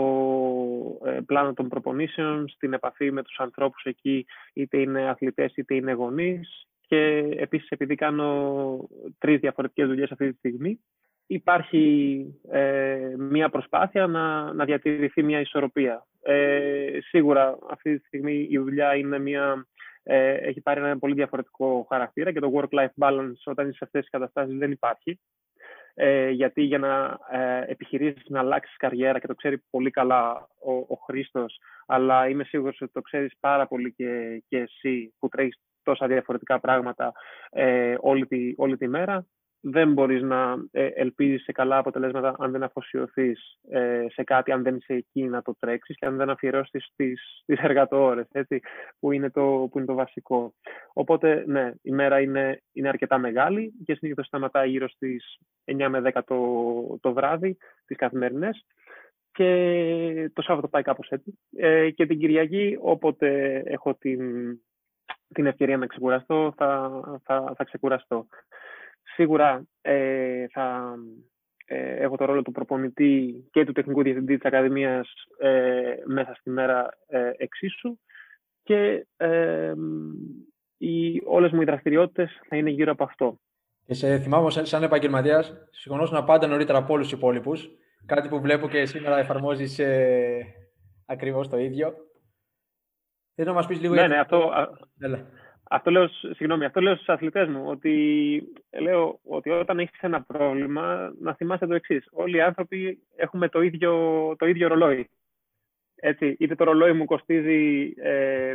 ε, πλάνο των προπονήσεων, στην επαφή με τους ανθρώπους εκεί, είτε είναι αθλητές είτε είναι γονείς. Και επίσης επειδή κάνω τρεις διαφορετικές δουλειές αυτή τη στιγμή, υπάρχει ε, μια προσπάθεια να, να διατηρηθεί μια ισορροπία. Ε, σίγουρα αυτή τη στιγμή η δουλειά είναι μια, ε, έχει πάρει ένα πολύ διαφορετικό χαρακτήρα και το work-life balance όταν είσαι σε αυτές τις καταστάσεις δεν υπάρχει. Ε, γιατί για να ε, επιχειρήσεις να αλλάξεις καριέρα και το ξέρει πολύ καλά ο, ο Χρήστος, αλλά είμαι σίγουρος ότι το ξέρεις πάρα πολύ και, και εσύ που τρέχεις τόσα διαφορετικά πράγματα ε, όλη, τη, όλη τη μέρα, δεν μπορείς να ε, ελπίζεις σε καλά αποτελέσματα αν δεν αφοσιωθείς ε, σε κάτι, αν δεν είσαι εκεί να το τρέξεις και αν δεν αφιερώσεις τις, τις εργατόρες, έτσι, που, είναι το, που είναι το βασικό. Οπότε, ναι, η μέρα είναι, είναι αρκετά μεγάλη και συνήθως σταματάει γύρω στις 9 με 10 το, το βράδυ, τις καθημερινές και το Σάββατο πάει κάπως έτσι. Ε, και την Κυριακή, όποτε έχω την, την ευκαιρία να ξεκουραστώ, θα, θα, θα ξεκουραστώ. Σίγουρα ε, θα ε, έχω το ρόλο του προπονητή και του τεχνικού διευθυντή της Ακαδημίας ε, μέσα στη μέρα ε, εξίσου και ε, οι, όλες μου οι δραστηριότητες θα είναι γύρω από αυτό. Και σε θυμάμαι σαν επαγγελματίας, σηκωνόσουν πάντα νωρίτερα από όλους τους υπόλοιπους. Κάτι που βλέπω και σήμερα εφαρμόζεις ε, ακριβώς το ίδιο. Θέλω να μας πεις λίγο. Ναι, ναι, αυτό, αυτό λέω, συγγνώμη, αυτό λέω στους αθλητές μου, ότι, λέω ότι όταν έχεις ένα πρόβλημα, να θυμάσαι το εξής. Όλοι οι άνθρωποι έχουμε το ίδιο, το ίδιο ρολόι. Έτσι, είτε το ρολόι μου κοστίζει ε,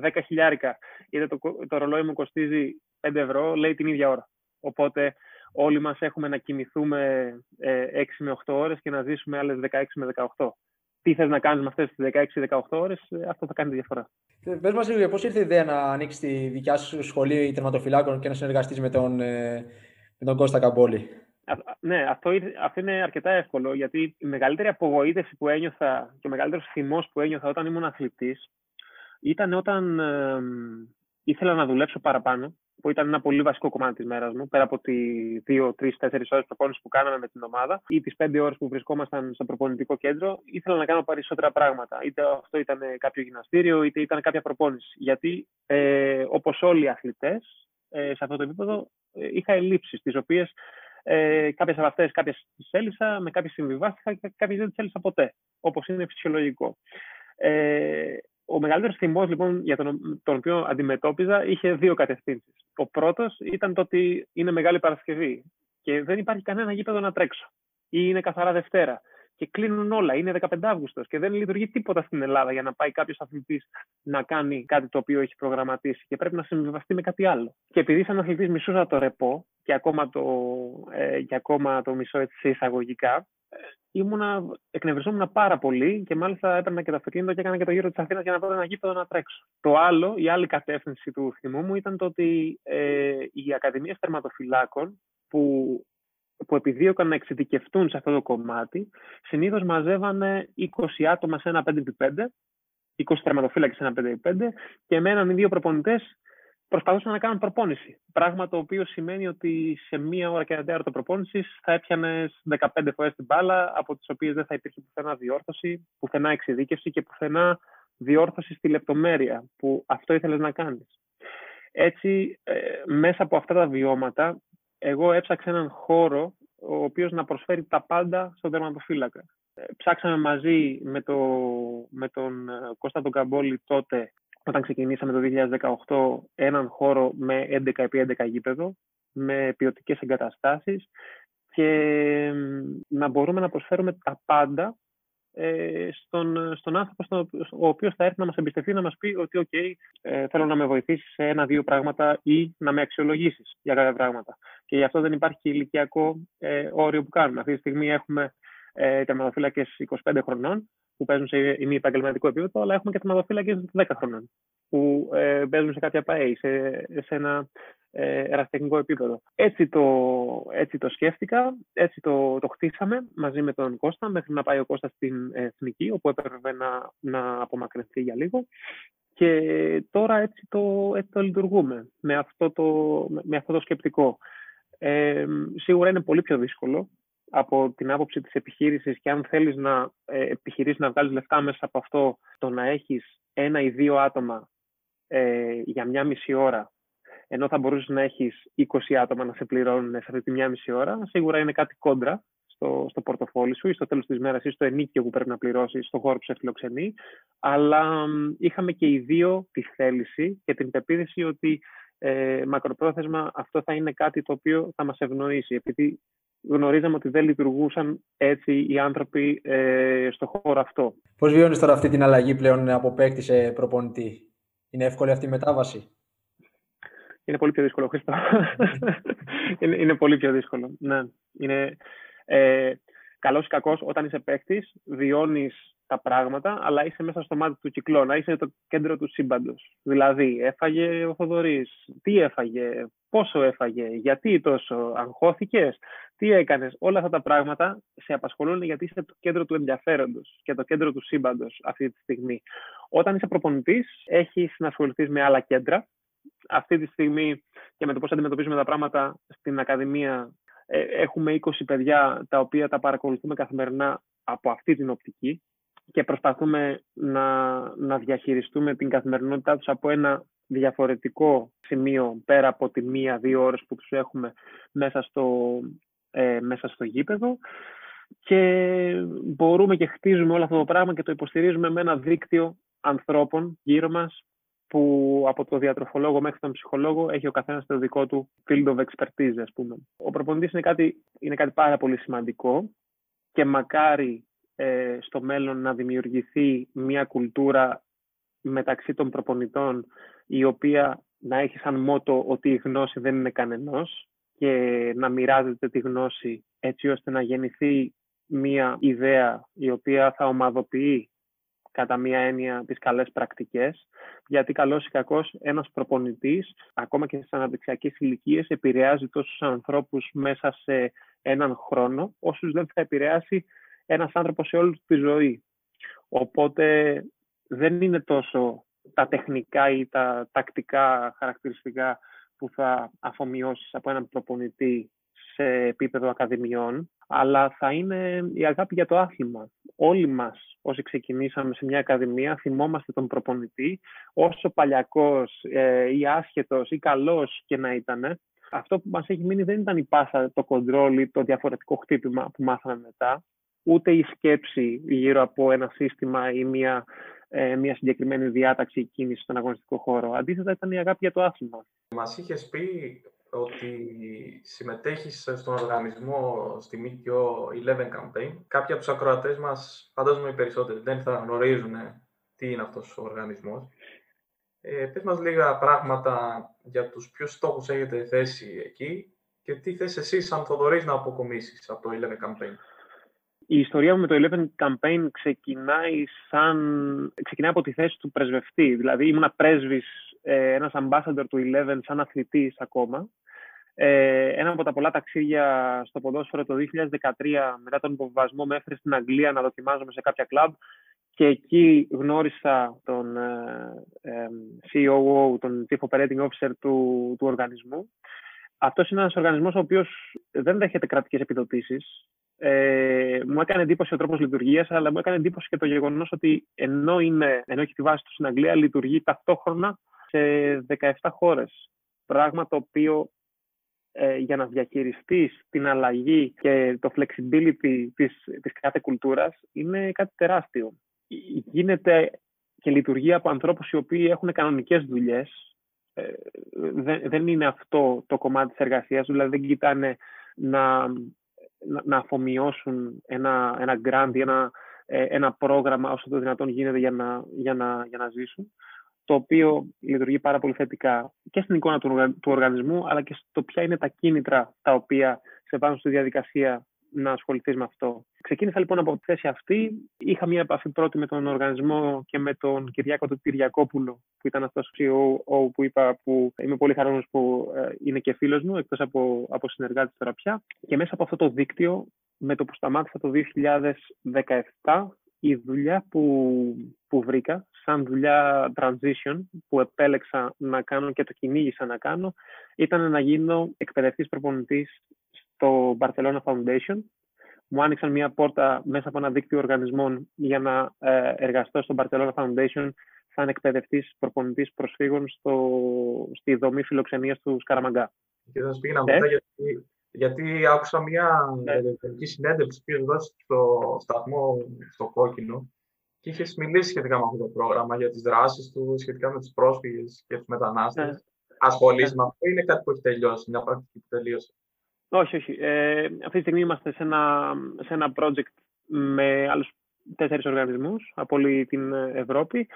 10 χιλιάρικα, είτε το, το ρολόι μου κοστίζει 5 ευρώ, λέει την ίδια ώρα. Οπότε όλοι μας έχουμε να κοιμηθούμε ε, 6 με 8 ώρες και να ζήσουμε άλλες 16 με 18 τι θες να κάνεις με αυτές τις 16-18 ώρες, ε, αυτό θα κάνει τη διαφορά. Πες μας λίγο, πώς ήρθε η ιδέα να ανοίξεις τη δικιά σου σχολή τερματοφυλάκων και να συνεργαστείς με τον, ε, με τον Κώστα Καμπόλη; ναι, αυτό, αυτό είναι αρκετά εύκολο γιατί η μεγαλύτερη απογοήτευση που ένιωθα και ο μεγαλύτερος θυμός που ένιωθα όταν ήμουν αθλητής ήταν όταν ε, ήθελα να δουλέψω παραπάνω που ήταν ένα πολύ βασικό κομμάτι της μέρας μου, πέρα από τι 2, 3, 4 ώρες προπόνησης που κάναμε με την ομάδα ή τις 5 ώρες που βρισκόμασταν στο προπονητικό κέντρο, ήθελα να κάνω περισσότερα πράγματα. Είτε αυτό ήταν κάποιο γυμναστήριο, είτε ήταν κάποια προπόνηση. Γιατί ε, όπως όλοι οι αθλητές, ε, σε αυτό το επίπεδο ε, είχα ελλείψεις, τις οποίες ε, κάποιες από αυτές κάποιες τις έλυσα, με κάποιες συμβιβάστηκα και κάποιες δεν τις έλυσα ποτέ. Όπως είναι φυσιολογικό. Ε, ο μεγαλύτερος θυμός λοιπόν, για τον, τον οποίο αντιμετώπιζα είχε δύο κατευθύνσεις. Ο πρώτος ήταν το ότι είναι Μεγάλη Παρασκευή και δεν υπάρχει κανένα γήπεδο να τρέξω. Ή είναι καθαρά Δευτέρα. Και κλείνουν όλα. Είναι 15 Αύγουστος και δεν λειτουργεί τίποτα στην Ελλάδα για να πάει κάποιος αθλητής να κάνει κάτι το οποίο έχει προγραμματίσει και πρέπει να συμβιβαστεί με κάτι άλλο. Και επειδή σαν αθλητής μισούσα το ρεπό και ακόμα το, ε, και ακόμα το μισό έτσι εισαγωγικά, ήμουνα, εκνευριζόμουν πάρα πολύ και μάλιστα έπαιρνα και το αυτοκίνητο και έκανα και το γύρο της Αθήνας για να βρω ένα γήπεδο να τρέξω. Το άλλο, η άλλη κατεύθυνση του θυμού μου ήταν το ότι ε, οι Ακαδημίες Τερματοφυλάκων που, που επιδίωκαν να εξειδικευτούν σε αυτό το κομμάτι, συνήθως μαζεύανε 20 άτομα σε ένα 5x5, 20 τερματοφύλακες σε ένα 5x5 και με έναν ή δύο προπονητές προσπαθούσαν να κάνουν προπόνηση. Πράγμα το οποίο σημαίνει ότι σε μία ώρα και ένα τέταρτο προπόνησης θα έπιανε 15 φορές την μπάλα, από τις οποίες δεν θα υπήρχε πουθενά διόρθωση, πουθενά εξειδίκευση και πουθενά διόρθωση στη λεπτομέρεια που αυτό ήθελες να κάνεις. Έτσι, ε, μέσα από αυτά τα βιώματα, εγώ έψαξα έναν χώρο ο οποίος να προσφέρει τα πάντα στον τερματοφύλακα. Ε, ψάξαμε μαζί με, το, με τον ε, Κώστα τον Καμπόλη τότε όταν ξεκινήσαμε το 2018 έναν χώρο με 11x11 γήπεδο, με ποιοτικές εγκαταστάσεις και να μπορούμε να προσφέρουμε τα πάντα ε, στον, στον άνθρωπο στο, ο οποίος θα έρθει να μας εμπιστευτεί να μας πει ότι «ΟΚ, ε, θέλω να με βοηθήσεις σε ένα-δύο πράγματα ή να με αξιολογήσεις για κάποια πράγματα». Και γι' αυτό δεν υπάρχει ηλικιακό ε, όριο που κάνουμε. Αυτή τη στιγμή έχουμε ε, τερματοφύλακες 25 χρονών που παίζουν σε ημί επαγγελματικό επίπεδο, αλλά έχουμε και τερματοφύλακες 10 χρονών που ε, παίζουν σε κάποια ΠΑΕ, σε, σε ένα ε, ερασιτεχνικό επίπεδο. Έτσι το, έτσι το σκέφτηκα, έτσι το, το χτίσαμε μαζί με τον Κώστα μέχρι να πάει ο Κώστας στην Εθνική, όπου έπρεπε να, να απομακρυνθεί για λίγο. Και τώρα έτσι το, έτσι το λειτουργούμε με αυτό το, με αυτό το σκεπτικό. Ε, σίγουρα είναι πολύ πιο δύσκολο από την άποψη της επιχείρησης και αν θέλεις να ε, επιχειρήσεις να βγάλεις λεφτά μέσα από αυτό, το να έχεις ένα ή δύο άτομα ε, για μια μισή ώρα, ενώ θα μπορούσες να έχεις 20 άτομα να σε πληρώνουν σε αυτή τη μια μισή ώρα, σίγουρα είναι κάτι κόντρα στο, στο πορτοφόλι σου ή στο τέλος της μέρας ή στο ενίκιο που πρέπει να πληρώσεις στον χώρο που σε φιλοξενεί. Αλλά είχαμε και οι δύο τη θέληση και την πεποίθηση ότι ε, μακροπρόθεσμα αυτό θα είναι κάτι το οποίο θα μας ευνοήσει. Επειδή γνωρίζαμε ότι δεν λειτουργούσαν έτσι οι άνθρωποι ε, στο χώρο αυτό. Πώς βιώνεις τώρα αυτή την αλλαγή πλέον από παίκτη σε προπονητή; Είναι εύκολη αυτή η μετάβαση; Είναι πολύ πιο δύσκολο, Χρήστο. [laughs] είναι, είναι πολύ πιο δύσκολο. Ναι. Είναι, ε, καλός ή κακός, όταν είσαι παίκτης, βιώνεις τα πράγματα, αλλά είσαι μέσα στο μάτι του κυκλώνα, είσαι το κέντρο του σύμπαντος. Δηλαδή, έφαγε ο Θοδωρής, τι έφαγε, πόσο έφαγε, γιατί τόσο, αγχώθηκες, τι έκανες. Όλα αυτά τα πράγματα σε απασχολούν γιατί είσαι το κέντρο του ενδιαφέροντος και το κέντρο του σύμπαντος αυτή τη στιγμή. Όταν είσαι προπονητής, έχεις να ασχοληθείς με άλλα κέντρα. Αυτή τη στιγμή και με το πώς αντιμετωπίζουμε τα πράγματα στην Ακαδημία, ε, έχουμε 20 παιδιά τα οποία τα παρακολουθούμε καθημερινά από αυτή την οπτική και προσπαθούμε να, να διαχειριστούμε την καθημερινότητά τους από ένα διαφορετικό σημείο πέρα από τη μία-δύο ώρες που τους έχουμε μέσα στο, ε, μέσα στο γήπεδο και μπορούμε και χτίζουμε όλο αυτό το πράγμα και το υποστηρίζουμε με ένα δίκτυο ανθρώπων γύρω μας που από το διατροφολόγο μέχρι τον ψυχολόγο έχει ο καθένας το δικό του field of expertise, ας πούμε. Ο προπονητής είναι κάτι, είναι κάτι πάρα πολύ σημαντικό και μακάρι ε, στο μέλλον να δημιουργηθεί μια κουλτούρα μεταξύ των προπονητών η οποία να έχει σαν μότο ότι η γνώση δεν είναι κανενός και να μοιράζεται τη γνώση έτσι ώστε να γεννηθεί μια ιδέα η οποία θα ομαδοποιεί κατά μία έννοια τις καλές πρακτικές, γιατί καλός ή κακός ένας προπονητής, ακόμα και στις αναπτυξιακές ηλικίες, επηρεάζει τόσους ανθρώπους μέσα σε έναν χρόνο, όσους δεν θα επηρεάσει ένας άνθρωπος σε όλη τη ζωή. Οπότε δεν είναι τόσο τα τεχνικά ή τα τακτικά χαρακτηριστικά που θα αφομοιώσεις από έναν προπονητή σε επίπεδο ακαδημιών, αλλά θα είναι η αγάπη για το άθλημα. Όλοι μας όσοι ξεκινήσαμε σε μια ακαδημία θυμόμαστε τον προπονητή, όσο παλιακός ε, ή άσχετος ή καλός και να ήταν. Αυτό που μας έχει μείνει δεν ήταν η πάσα, το κοντρόλ ή το διαφορετικό χτύπημα που μάθαμε μετά, ούτε η σκέψη γύρω από ένα σύστημα ή μια, ε, μια συγκεκριμένη διάταξη κίνησης στον αγωνιστικό χώρο. Αντίθετα, ήταν η αγάπη για το άθλημα. Μας είχες πει ότι συμμετέχεις στον οργανισμό στη ΜΚΟ 11 Campaign. Κάποιοι από τους ακροατές μας, φαντάζομαι οι περισσότεροι, δεν θα γνωρίζουν τι είναι αυτός ο οργανισμός. Ε, πες μας λίγα πράγματα για τους ποιους στόχους έχετε θέσει εκεί και τι θες εσύ σαν Θοδωρής να αποκομίσεις από το 11 Campaign. Η ιστορία μου με το 11 Campaign ξεκινάει, σαν... ξεκινάει από τη θέση του πρεσβευτή. Δηλαδή ήμουν πρέσβης, ε, ένας ambassador του 11 σαν αθλητής ακόμα. Ε, ένα από τα πολλά ταξίδια στο ποδόσφαιρο το 2013 μετά τον υποβασμό με έφερε στην Αγγλία να δοκιμάζομαι σε κάποια κλαμπ και εκεί γνώρισα τον ε, ε, COO, τον Chief Operating Officer του, του οργανισμού. Αυτός είναι ένας οργανισμός ο οποίος δεν δέχεται κρατικές επιδοτήσεις. Ε, μου έκανε εντύπωση ο τρόπος λειτουργίας, αλλά μου έκανε εντύπωση και το γεγονός ότι ενώ, είναι, ενώ έχει τη βάση του στην Αγγλία, λειτουργεί ταυτόχρονα σε 17 χώρες. Πράγμα το οποίο ε, για να διαχειριστείς την αλλαγή και το flexibility της, της κάθε κουλτούρας είναι κάτι τεράστιο. Γίνεται και λειτουργεί από ανθρώπους οι οποίοι έχουν κανονικές δουλειές. Ε, δεν, δεν είναι αυτό το κομμάτι της εργασίας, δηλαδή δεν κοιτάνε να, να, να αφομοιώσουν ένα, ένα grant ή ένα, ε, ένα πρόγραμμα όσο το δυνατόν γίνεται για να, για να, για να ζήσουν το οποίο λειτουργεί πάρα πολύ θετικά και στην εικόνα του, του οργανισμού, αλλά και στο ποια είναι τα κίνητρα τα οποία σε βάζουν στη διαδικασία να ασχοληθείς με αυτό. Ξεκίνησα λοιπόν από τη θέση αυτή. Είχα μια επαφή πρώτη με τον οργανισμό και με τον Κυριάκο του Κυριακόπουλο, που ήταν αυτός ο CEO που είπα που είμαι πολύ χαρούμενος που ε, είναι και φίλος μου, εκτός από, από συνεργάτη τώρα πια. Και μέσα από αυτό το δίκτυο, με το που σταμάτησα το 2017, η δουλειά που, που βρήκα, σαν δουλειά transition που επέλεξα να κάνω και το κυνήγησα να κάνω, ήταν να γίνω εκπαιδευτής προπονητής στο Barcelona Foundation. Μου άνοιξαν μια πόρτα μέσα από ένα δίκτυο οργανισμών για να ε, εργαστώ στο Barcelona Foundation σαν εκπαιδευτής προπονητής προσφύγων στο, στη δομή φιλοξενίας του Σκαραμαγκά. Και θα σου ε; μετά γιατί, γιατί άκουσα μια ναι. συνέντευξη που είχε δώσει στο σταθμό στο Κόκκινο και είχε μιλήσει σχετικά με αυτό το πρόγραμμα για τις δράσεις του, σχετικά με του πρόσφυγες και τους μετανάστες. Ναι. Ασχολείσαι με αυτό, είναι κάτι που έχει τελειώσει, μια πρακτική που τελείωσε; Όχι, όχι. Ε, αυτή τη στιγμή είμαστε σε ένα, σε ένα project με άλλους τέσσερις οργανισμούς από όλη την Ευρώπη.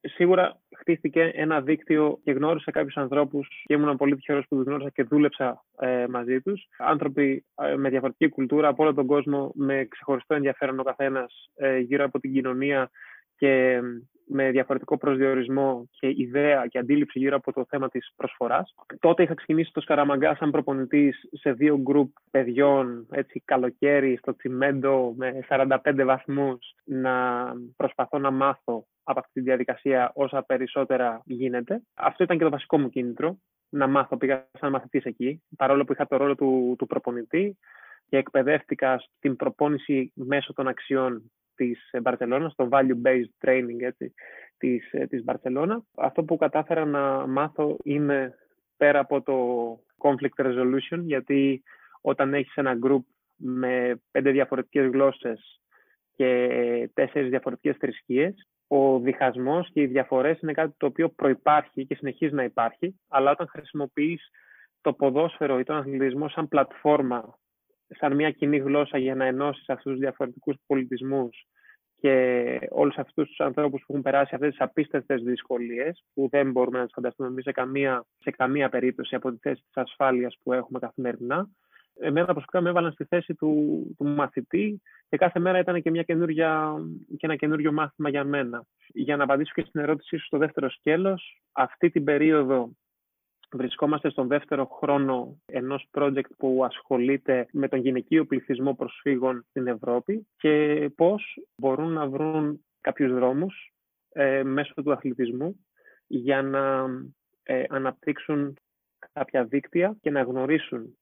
Σίγουρα χτίστηκε ένα δίκτυο και γνώρισα κάποιους ανθρώπους και ήμουν πολύ τυχερός που τους γνώρισα και δούλεψα ε, μαζί τους. Άνθρωποι ε, με διαφορετική κουλτούρα από όλο τον κόσμο, με ξεχωριστό ενδιαφέρον ο καθένας ε, γύρω από την κοινωνία και με διαφορετικό προσδιορισμό και ιδέα και αντίληψη γύρω από το θέμα της προσφοράς. Τότε είχα ξεκινήσει το Σκαραμαγκά σαν προπονητής σε δύο γκρουπ παιδιών, έτσι καλοκαίρι, στο τσιμέντο με 45 βαθμούς, να προσπαθώ να μάθω από αυτή τη διαδικασία όσα περισσότερα γίνεται. Αυτό ήταν και το βασικό μου κίνητρο, να μάθω. Πήγα σαν μαθητής εκεί, παρόλο που είχα το ρόλο του, του προπονητή και εκπαιδεύτηκα στην προπόνηση μέσω των αξιών της Μπαρσελόνας, στο value-based training έτσι, της, ε, της Μπαρσελόνας. Αυτό που κατάφερα να μάθω είναι πέρα από το conflict resolution, γιατί όταν έχεις ένα group με πέντε διαφορετικές γλώσσες και τέσσερις διαφορετικές θρησκείες, ο διχασμός και οι διαφορές είναι κάτι το οποίο προϋπάρχει και συνεχίζει να υπάρχει, αλλά όταν χρησιμοποιείς το ποδόσφαιρο ή τον αθλητισμό σαν πλατφόρμα σαν μια κοινή γλώσσα για να ενώσεις αυτούς τους διαφορετικούς πολιτισμούς και όλους αυτούς τους ανθρώπους που έχουν περάσει αυτές τις απίστευτες δυσκολίες που δεν μπορούμε να τις φανταστούμε εμείς σε καμία, σε καμία περίπτωση από τη θέση της ασφάλειας που έχουμε καθημερινά. Εμένα προσωπικά με έβαλαν στη θέση του, του μαθητή και κάθε μέρα ήταν και, μια και ένα καινούριο μάθημα για μένα. Για να απαντήσω και στην ερώτησή σου στο δεύτερο σκέλος, αυτή την περίοδο Βρισκόμαστε στον δεύτερο χρόνο ενός project που ασχολείται με τον γυναικείο πληθυσμό προσφύγων στην Ευρώπη και πώς μπορούν να βρουν κάποιους δρόμους ε, μέσω του αθλητισμού για να ε, αναπτύξουν κάποια δίκτυα και να γνωρίσουν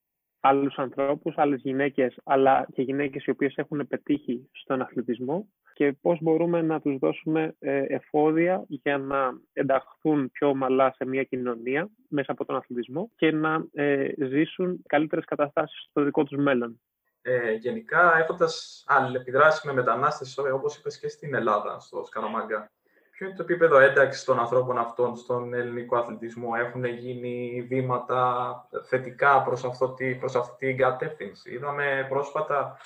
άλλους ανθρώπους, άλλες γυναίκες, αλλά και γυναίκες οι οποίες έχουν πετύχει στον αθλητισμό και πώς μπορούμε να τους δώσουμε ε, εφόδια για να ενταχθούν πιο ομαλά σε μια κοινωνία μέσα από τον αθλητισμό και να ε, ζήσουν καλύτερες καταστάσεις στο δικό τους μέλλον. Ε, γενικά, έχοντας αλληλεπιδράσει με μετανάστες, όπως είπες και στην Ελλάδα, στο Σκανομάγκα, ποιο είναι το επίπεδο ένταξης των ανθρώπων αυτών στον ελληνικό αθλητισμό, έχουν γίνει βήματα θετικά προς, αυτό, προς αυτή την κατεύθυνση; Είδαμε πρόσφατα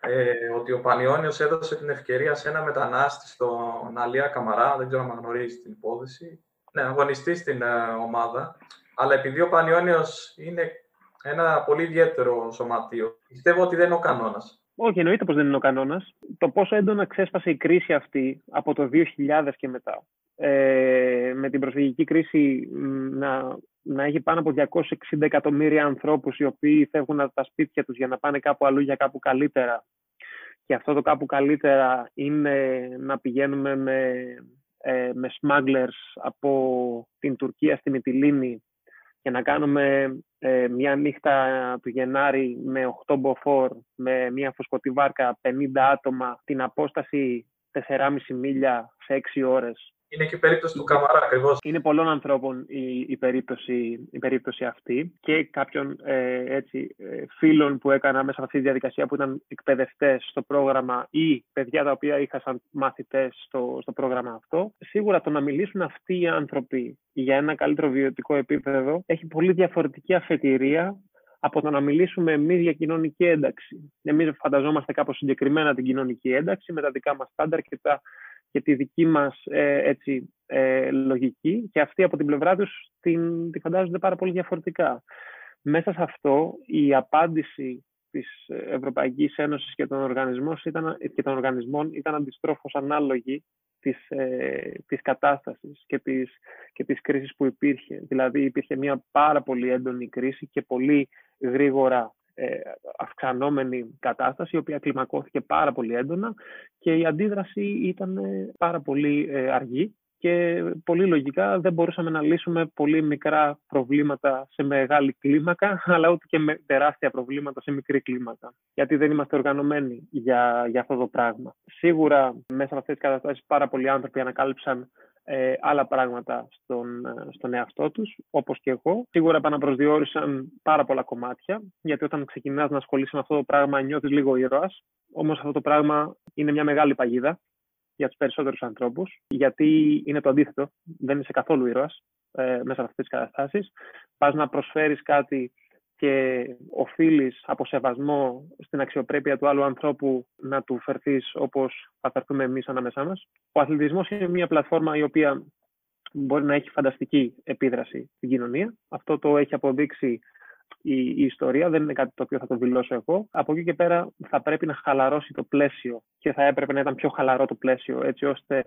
ε, ότι ο Πανιόνιος έδωσε την ευκαιρία σε ένα μετανάστη στον Αλία Καμαρά, δεν ξέρω αν γνωρίζεις την υπόθεση, ναι, αγωνιστεί στην ε, ομάδα, αλλά επειδή ο Πανιόνιος είναι ένα πολύ ιδιαίτερο σωματείο, πιστεύω ότι δεν είναι ο κανόνας. Όχι, εννοείται πως δεν είναι ο κανόνας. Το πόσο έντονα ξέσπασε η κρίση αυτή από το 2000 και μετά, ε, με την προσφυγική κρίση να, να έχει πάνω από 260 εκατομμύρια ανθρώπους οι οποίοι φεύγουν από τα σπίτια τους για να πάνε κάπου αλλού για κάπου καλύτερα και αυτό το κάπου καλύτερα είναι να πηγαίνουμε με, ε, με smugglers από την Τουρκία στη Μυτιλίνη και να κάνουμε ε, μια νύχτα του Γενάρη με 8 μποφόρ, με μια φωσκωτή βάρκα, 50 άτομα, την απόσταση 4,5 μίλια σε 6 ώρες είναι και η περίπτωση του Καμαρά ακριβώς. Είναι πολλών ανθρώπων η, η, περίπτωση, η περίπτωση αυτή και κάποιων ε, έτσι, ε, φίλων που έκανα μέσα από αυτή τη διαδικασία που ήταν εκπαιδευτές στο πρόγραμμα ή παιδιά τα οποία είχα σαν μαθητές στο, στο πρόγραμμα αυτό. Σίγουρα το να μιλήσουν αυτοί οι άνθρωποι για ένα καλύτερο βιωτικό επίπεδο έχει πολύ διαφορετική αφετηρία από το να μιλήσουμε εμείς για κοινωνική ένταξη. Εμείς φανταζόμαστε κάπως συγκεκριμένα την κοινωνική ένταξη με τα δικά μας στάνταρ και, τα, και τη δική μας ε, ε, λογική, και αυτοί από την πλευρά τους την, τη φαντάζονται πάρα πολύ διαφορετικά. Μέσα σε αυτό, η απάντηση της Ευρωπαϊκής Ένωσης και των, ήταν, και των οργανισμών ήταν αντιστρόφως ανάλογη της, ε, της κατάστασης και της, και της κρίσης που υπήρχε. Δηλαδή υπήρχε μια πάρα πολύ έντονη κρίση και πολύ γρήγορα ε, αυξανόμενη κατάσταση, η οποία κλιμακώθηκε πάρα πολύ έντονα και η αντίδραση ήταν ε, πάρα πολύ ε, αργή και πολύ λογικά δεν μπορούσαμε να λύσουμε πολύ μικρά προβλήματα σε μεγάλη κλίμακα, αλλά ούτε και με τεράστια προβλήματα σε μικρή κλίμακα. Γιατί δεν είμαστε οργανωμένοι για, για αυτό το πράγμα. Σίγουρα μέσα από αυτές τις καταστάσεις πάρα πολλοί άνθρωποι ανακάλυψαν ε, άλλα πράγματα στον, στον εαυτό τους, όπως και εγώ. Σίγουρα επαναπροσδιορίσαν πάρα πολλά κομμάτια, γιατί όταν ξεκινάς να ασχολείσαι με αυτό το πράγμα νιώθεις λίγο ήρωας. Όμως αυτό το πράγμα είναι μια μεγάλη παγίδα για τους περισσότερους ανθρώπους, γιατί είναι το αντίθετο. Δεν είσαι καθόλου ήρωας ε, μέσα από αυτές τις καταστάσεις. Πας να προσφέρεις κάτι και οφείλεις από σεβασμό στην αξιοπρέπεια του άλλου ανθρώπου να του φερθείς όπως θα φερθούμε εμείς ανάμεσά μας. Ο αθλητισμός είναι μια πλατφόρμα η οποία μπορεί να έχει φανταστική επίδραση στην κοινωνία. Αυτό το έχει αποδείξει η, η ιστορία, δεν είναι κάτι το οποίο θα το δηλώσω εγώ. Από εκεί και πέρα θα πρέπει να χαλαρώσει το πλαίσιο και θα έπρεπε να ήταν πιο χαλαρό το πλαίσιο, έτσι ώστε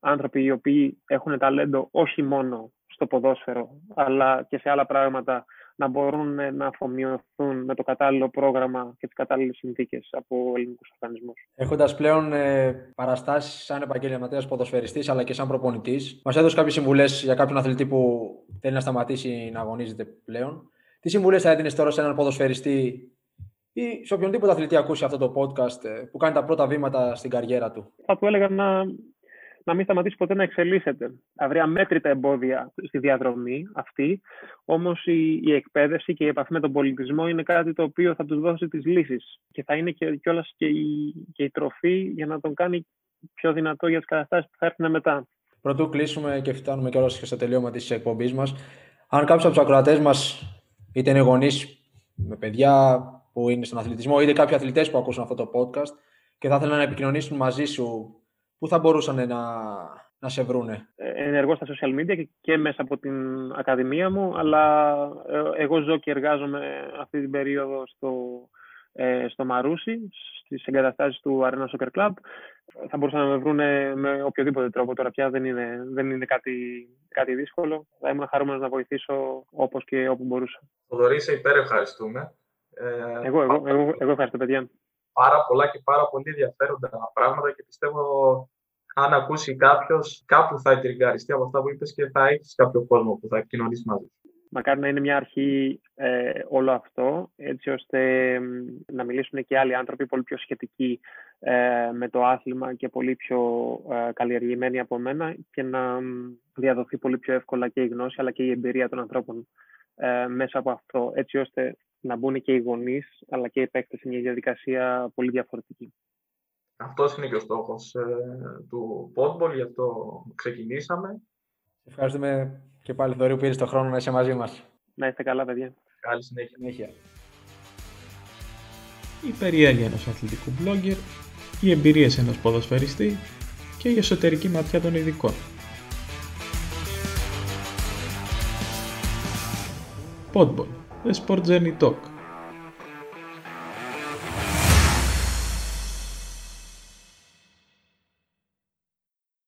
άνθρωποι οι οποίοι έχουν ταλέντο όχι μόνο στο ποδόσφαιρο, αλλά και σε άλλα πράγματα να μπορούν να αφομοιωθούν με το κατάλληλο πρόγραμμα και τις κατάλληλες συνθήκες από ελληνικούς οργανισμούς. Έχοντας πλέον ε, παραστάσεις σαν επαγγελματίας ποδοσφαιριστής αλλά και σαν προπονητής, μας έδωσε κάποιες συμβουλές για κάποιον αθλητή που θέλει να σταματήσει να αγωνίζεται πλέον. Τι συμβουλές θα έδινες τώρα σε έναν ποδοσφαιριστή ή σε οποιονδήποτε αθλητή ακούσει αυτό το podcast ε, που κάνει τα πρώτα βήματα στην καριέρα του; Θα του έλεγα να, να μην σταματήσει ποτέ να εξελίσσεται. Θα βρει αμέτρητα εμπόδια στη διαδρομή αυτή, όμως η, η εκπαίδευση και η επαφή με τον πολιτισμό είναι κάτι το οποίο θα τους δώσει τις λύσεις και θα είναι και κιόλας και, η, και η τροφή για να τον κάνει πιο δυνατό για τις καταστάσεις που θα έρθουν μετά. Πρωτού κλείσουμε και φτάνουμε κιόλας και στο τελείωμα της εκπομπής μας. Αν κάποιος από τους ακροατές μας είτε είναι γονείς με παιδιά που είναι στον αθλητισμό, είτε κάποιοι αθλητές που ακούσαν αυτό το podcast και θα ήθελαν να επικοινωνήσουν μαζί σου, πού θα μπορούσαν να, να σε βρούνε. Ε, ενεργώ στα social media και, μέσα από την ακαδημία μου, αλλά ε, εγώ ζω και εργάζομαι αυτή την περίοδο στο, ε, στο Μαρούσι, στις εγκαταστάσεις του Arena Soccer Club θα μπορούσαν να με βρουν με οποιοδήποτε τρόπο. Τώρα πια δεν είναι, δεν είναι κάτι, κάτι δύσκολο. Θα ήμουν χαρούμενος να βοηθήσω όπως και όπου μπορούσα. Θοδωρή, σε υπερευχαριστούμε. Ε, εγώ, εγώ, εγώ, εγώ ευχαριστώ, παιδιά. Πάρα πολλά και πάρα πολύ ενδιαφέροντα πράγματα και πιστεύω αν ακούσει κάποιος, κάπου θα ετριγκαριστεί από αυτά που είπες και θα έχεις κάποιο κόσμο που θα κοινωνήσει μαζί Μακάρι να είναι μια αρχή ε, όλο αυτό, έτσι ώστε να μιλήσουν και άλλοι άνθρωποι πολύ πιο σχετικοί ε, με το άθλημα και πολύ πιο ε, καλλιεργημένοι από μένα και να διαδοθεί πολύ πιο εύκολα και η γνώση αλλά και η εμπειρία των ανθρώπων ε, μέσα από αυτό, έτσι ώστε να μπουν και οι γονείς αλλά και οι παίκτες σε μια διαδικασία πολύ διαφορετική. Αυτός είναι και ο στόχος ε, του Podball, γι' αυτό ξεκινήσαμε. Ευχαριστούμε και πάλι Θοδωρή που πήρες το χρόνο να είσαι μαζί μας. Να είστε καλά παιδιά. Καλή συνέχεια. Η περιέργεια ενός αθλητικού blogger, οι εμπειρίες ενός ποδοσφαιριστή και η εσωτερική ματιά των ειδικών. Podball, The Sport Journey Talk.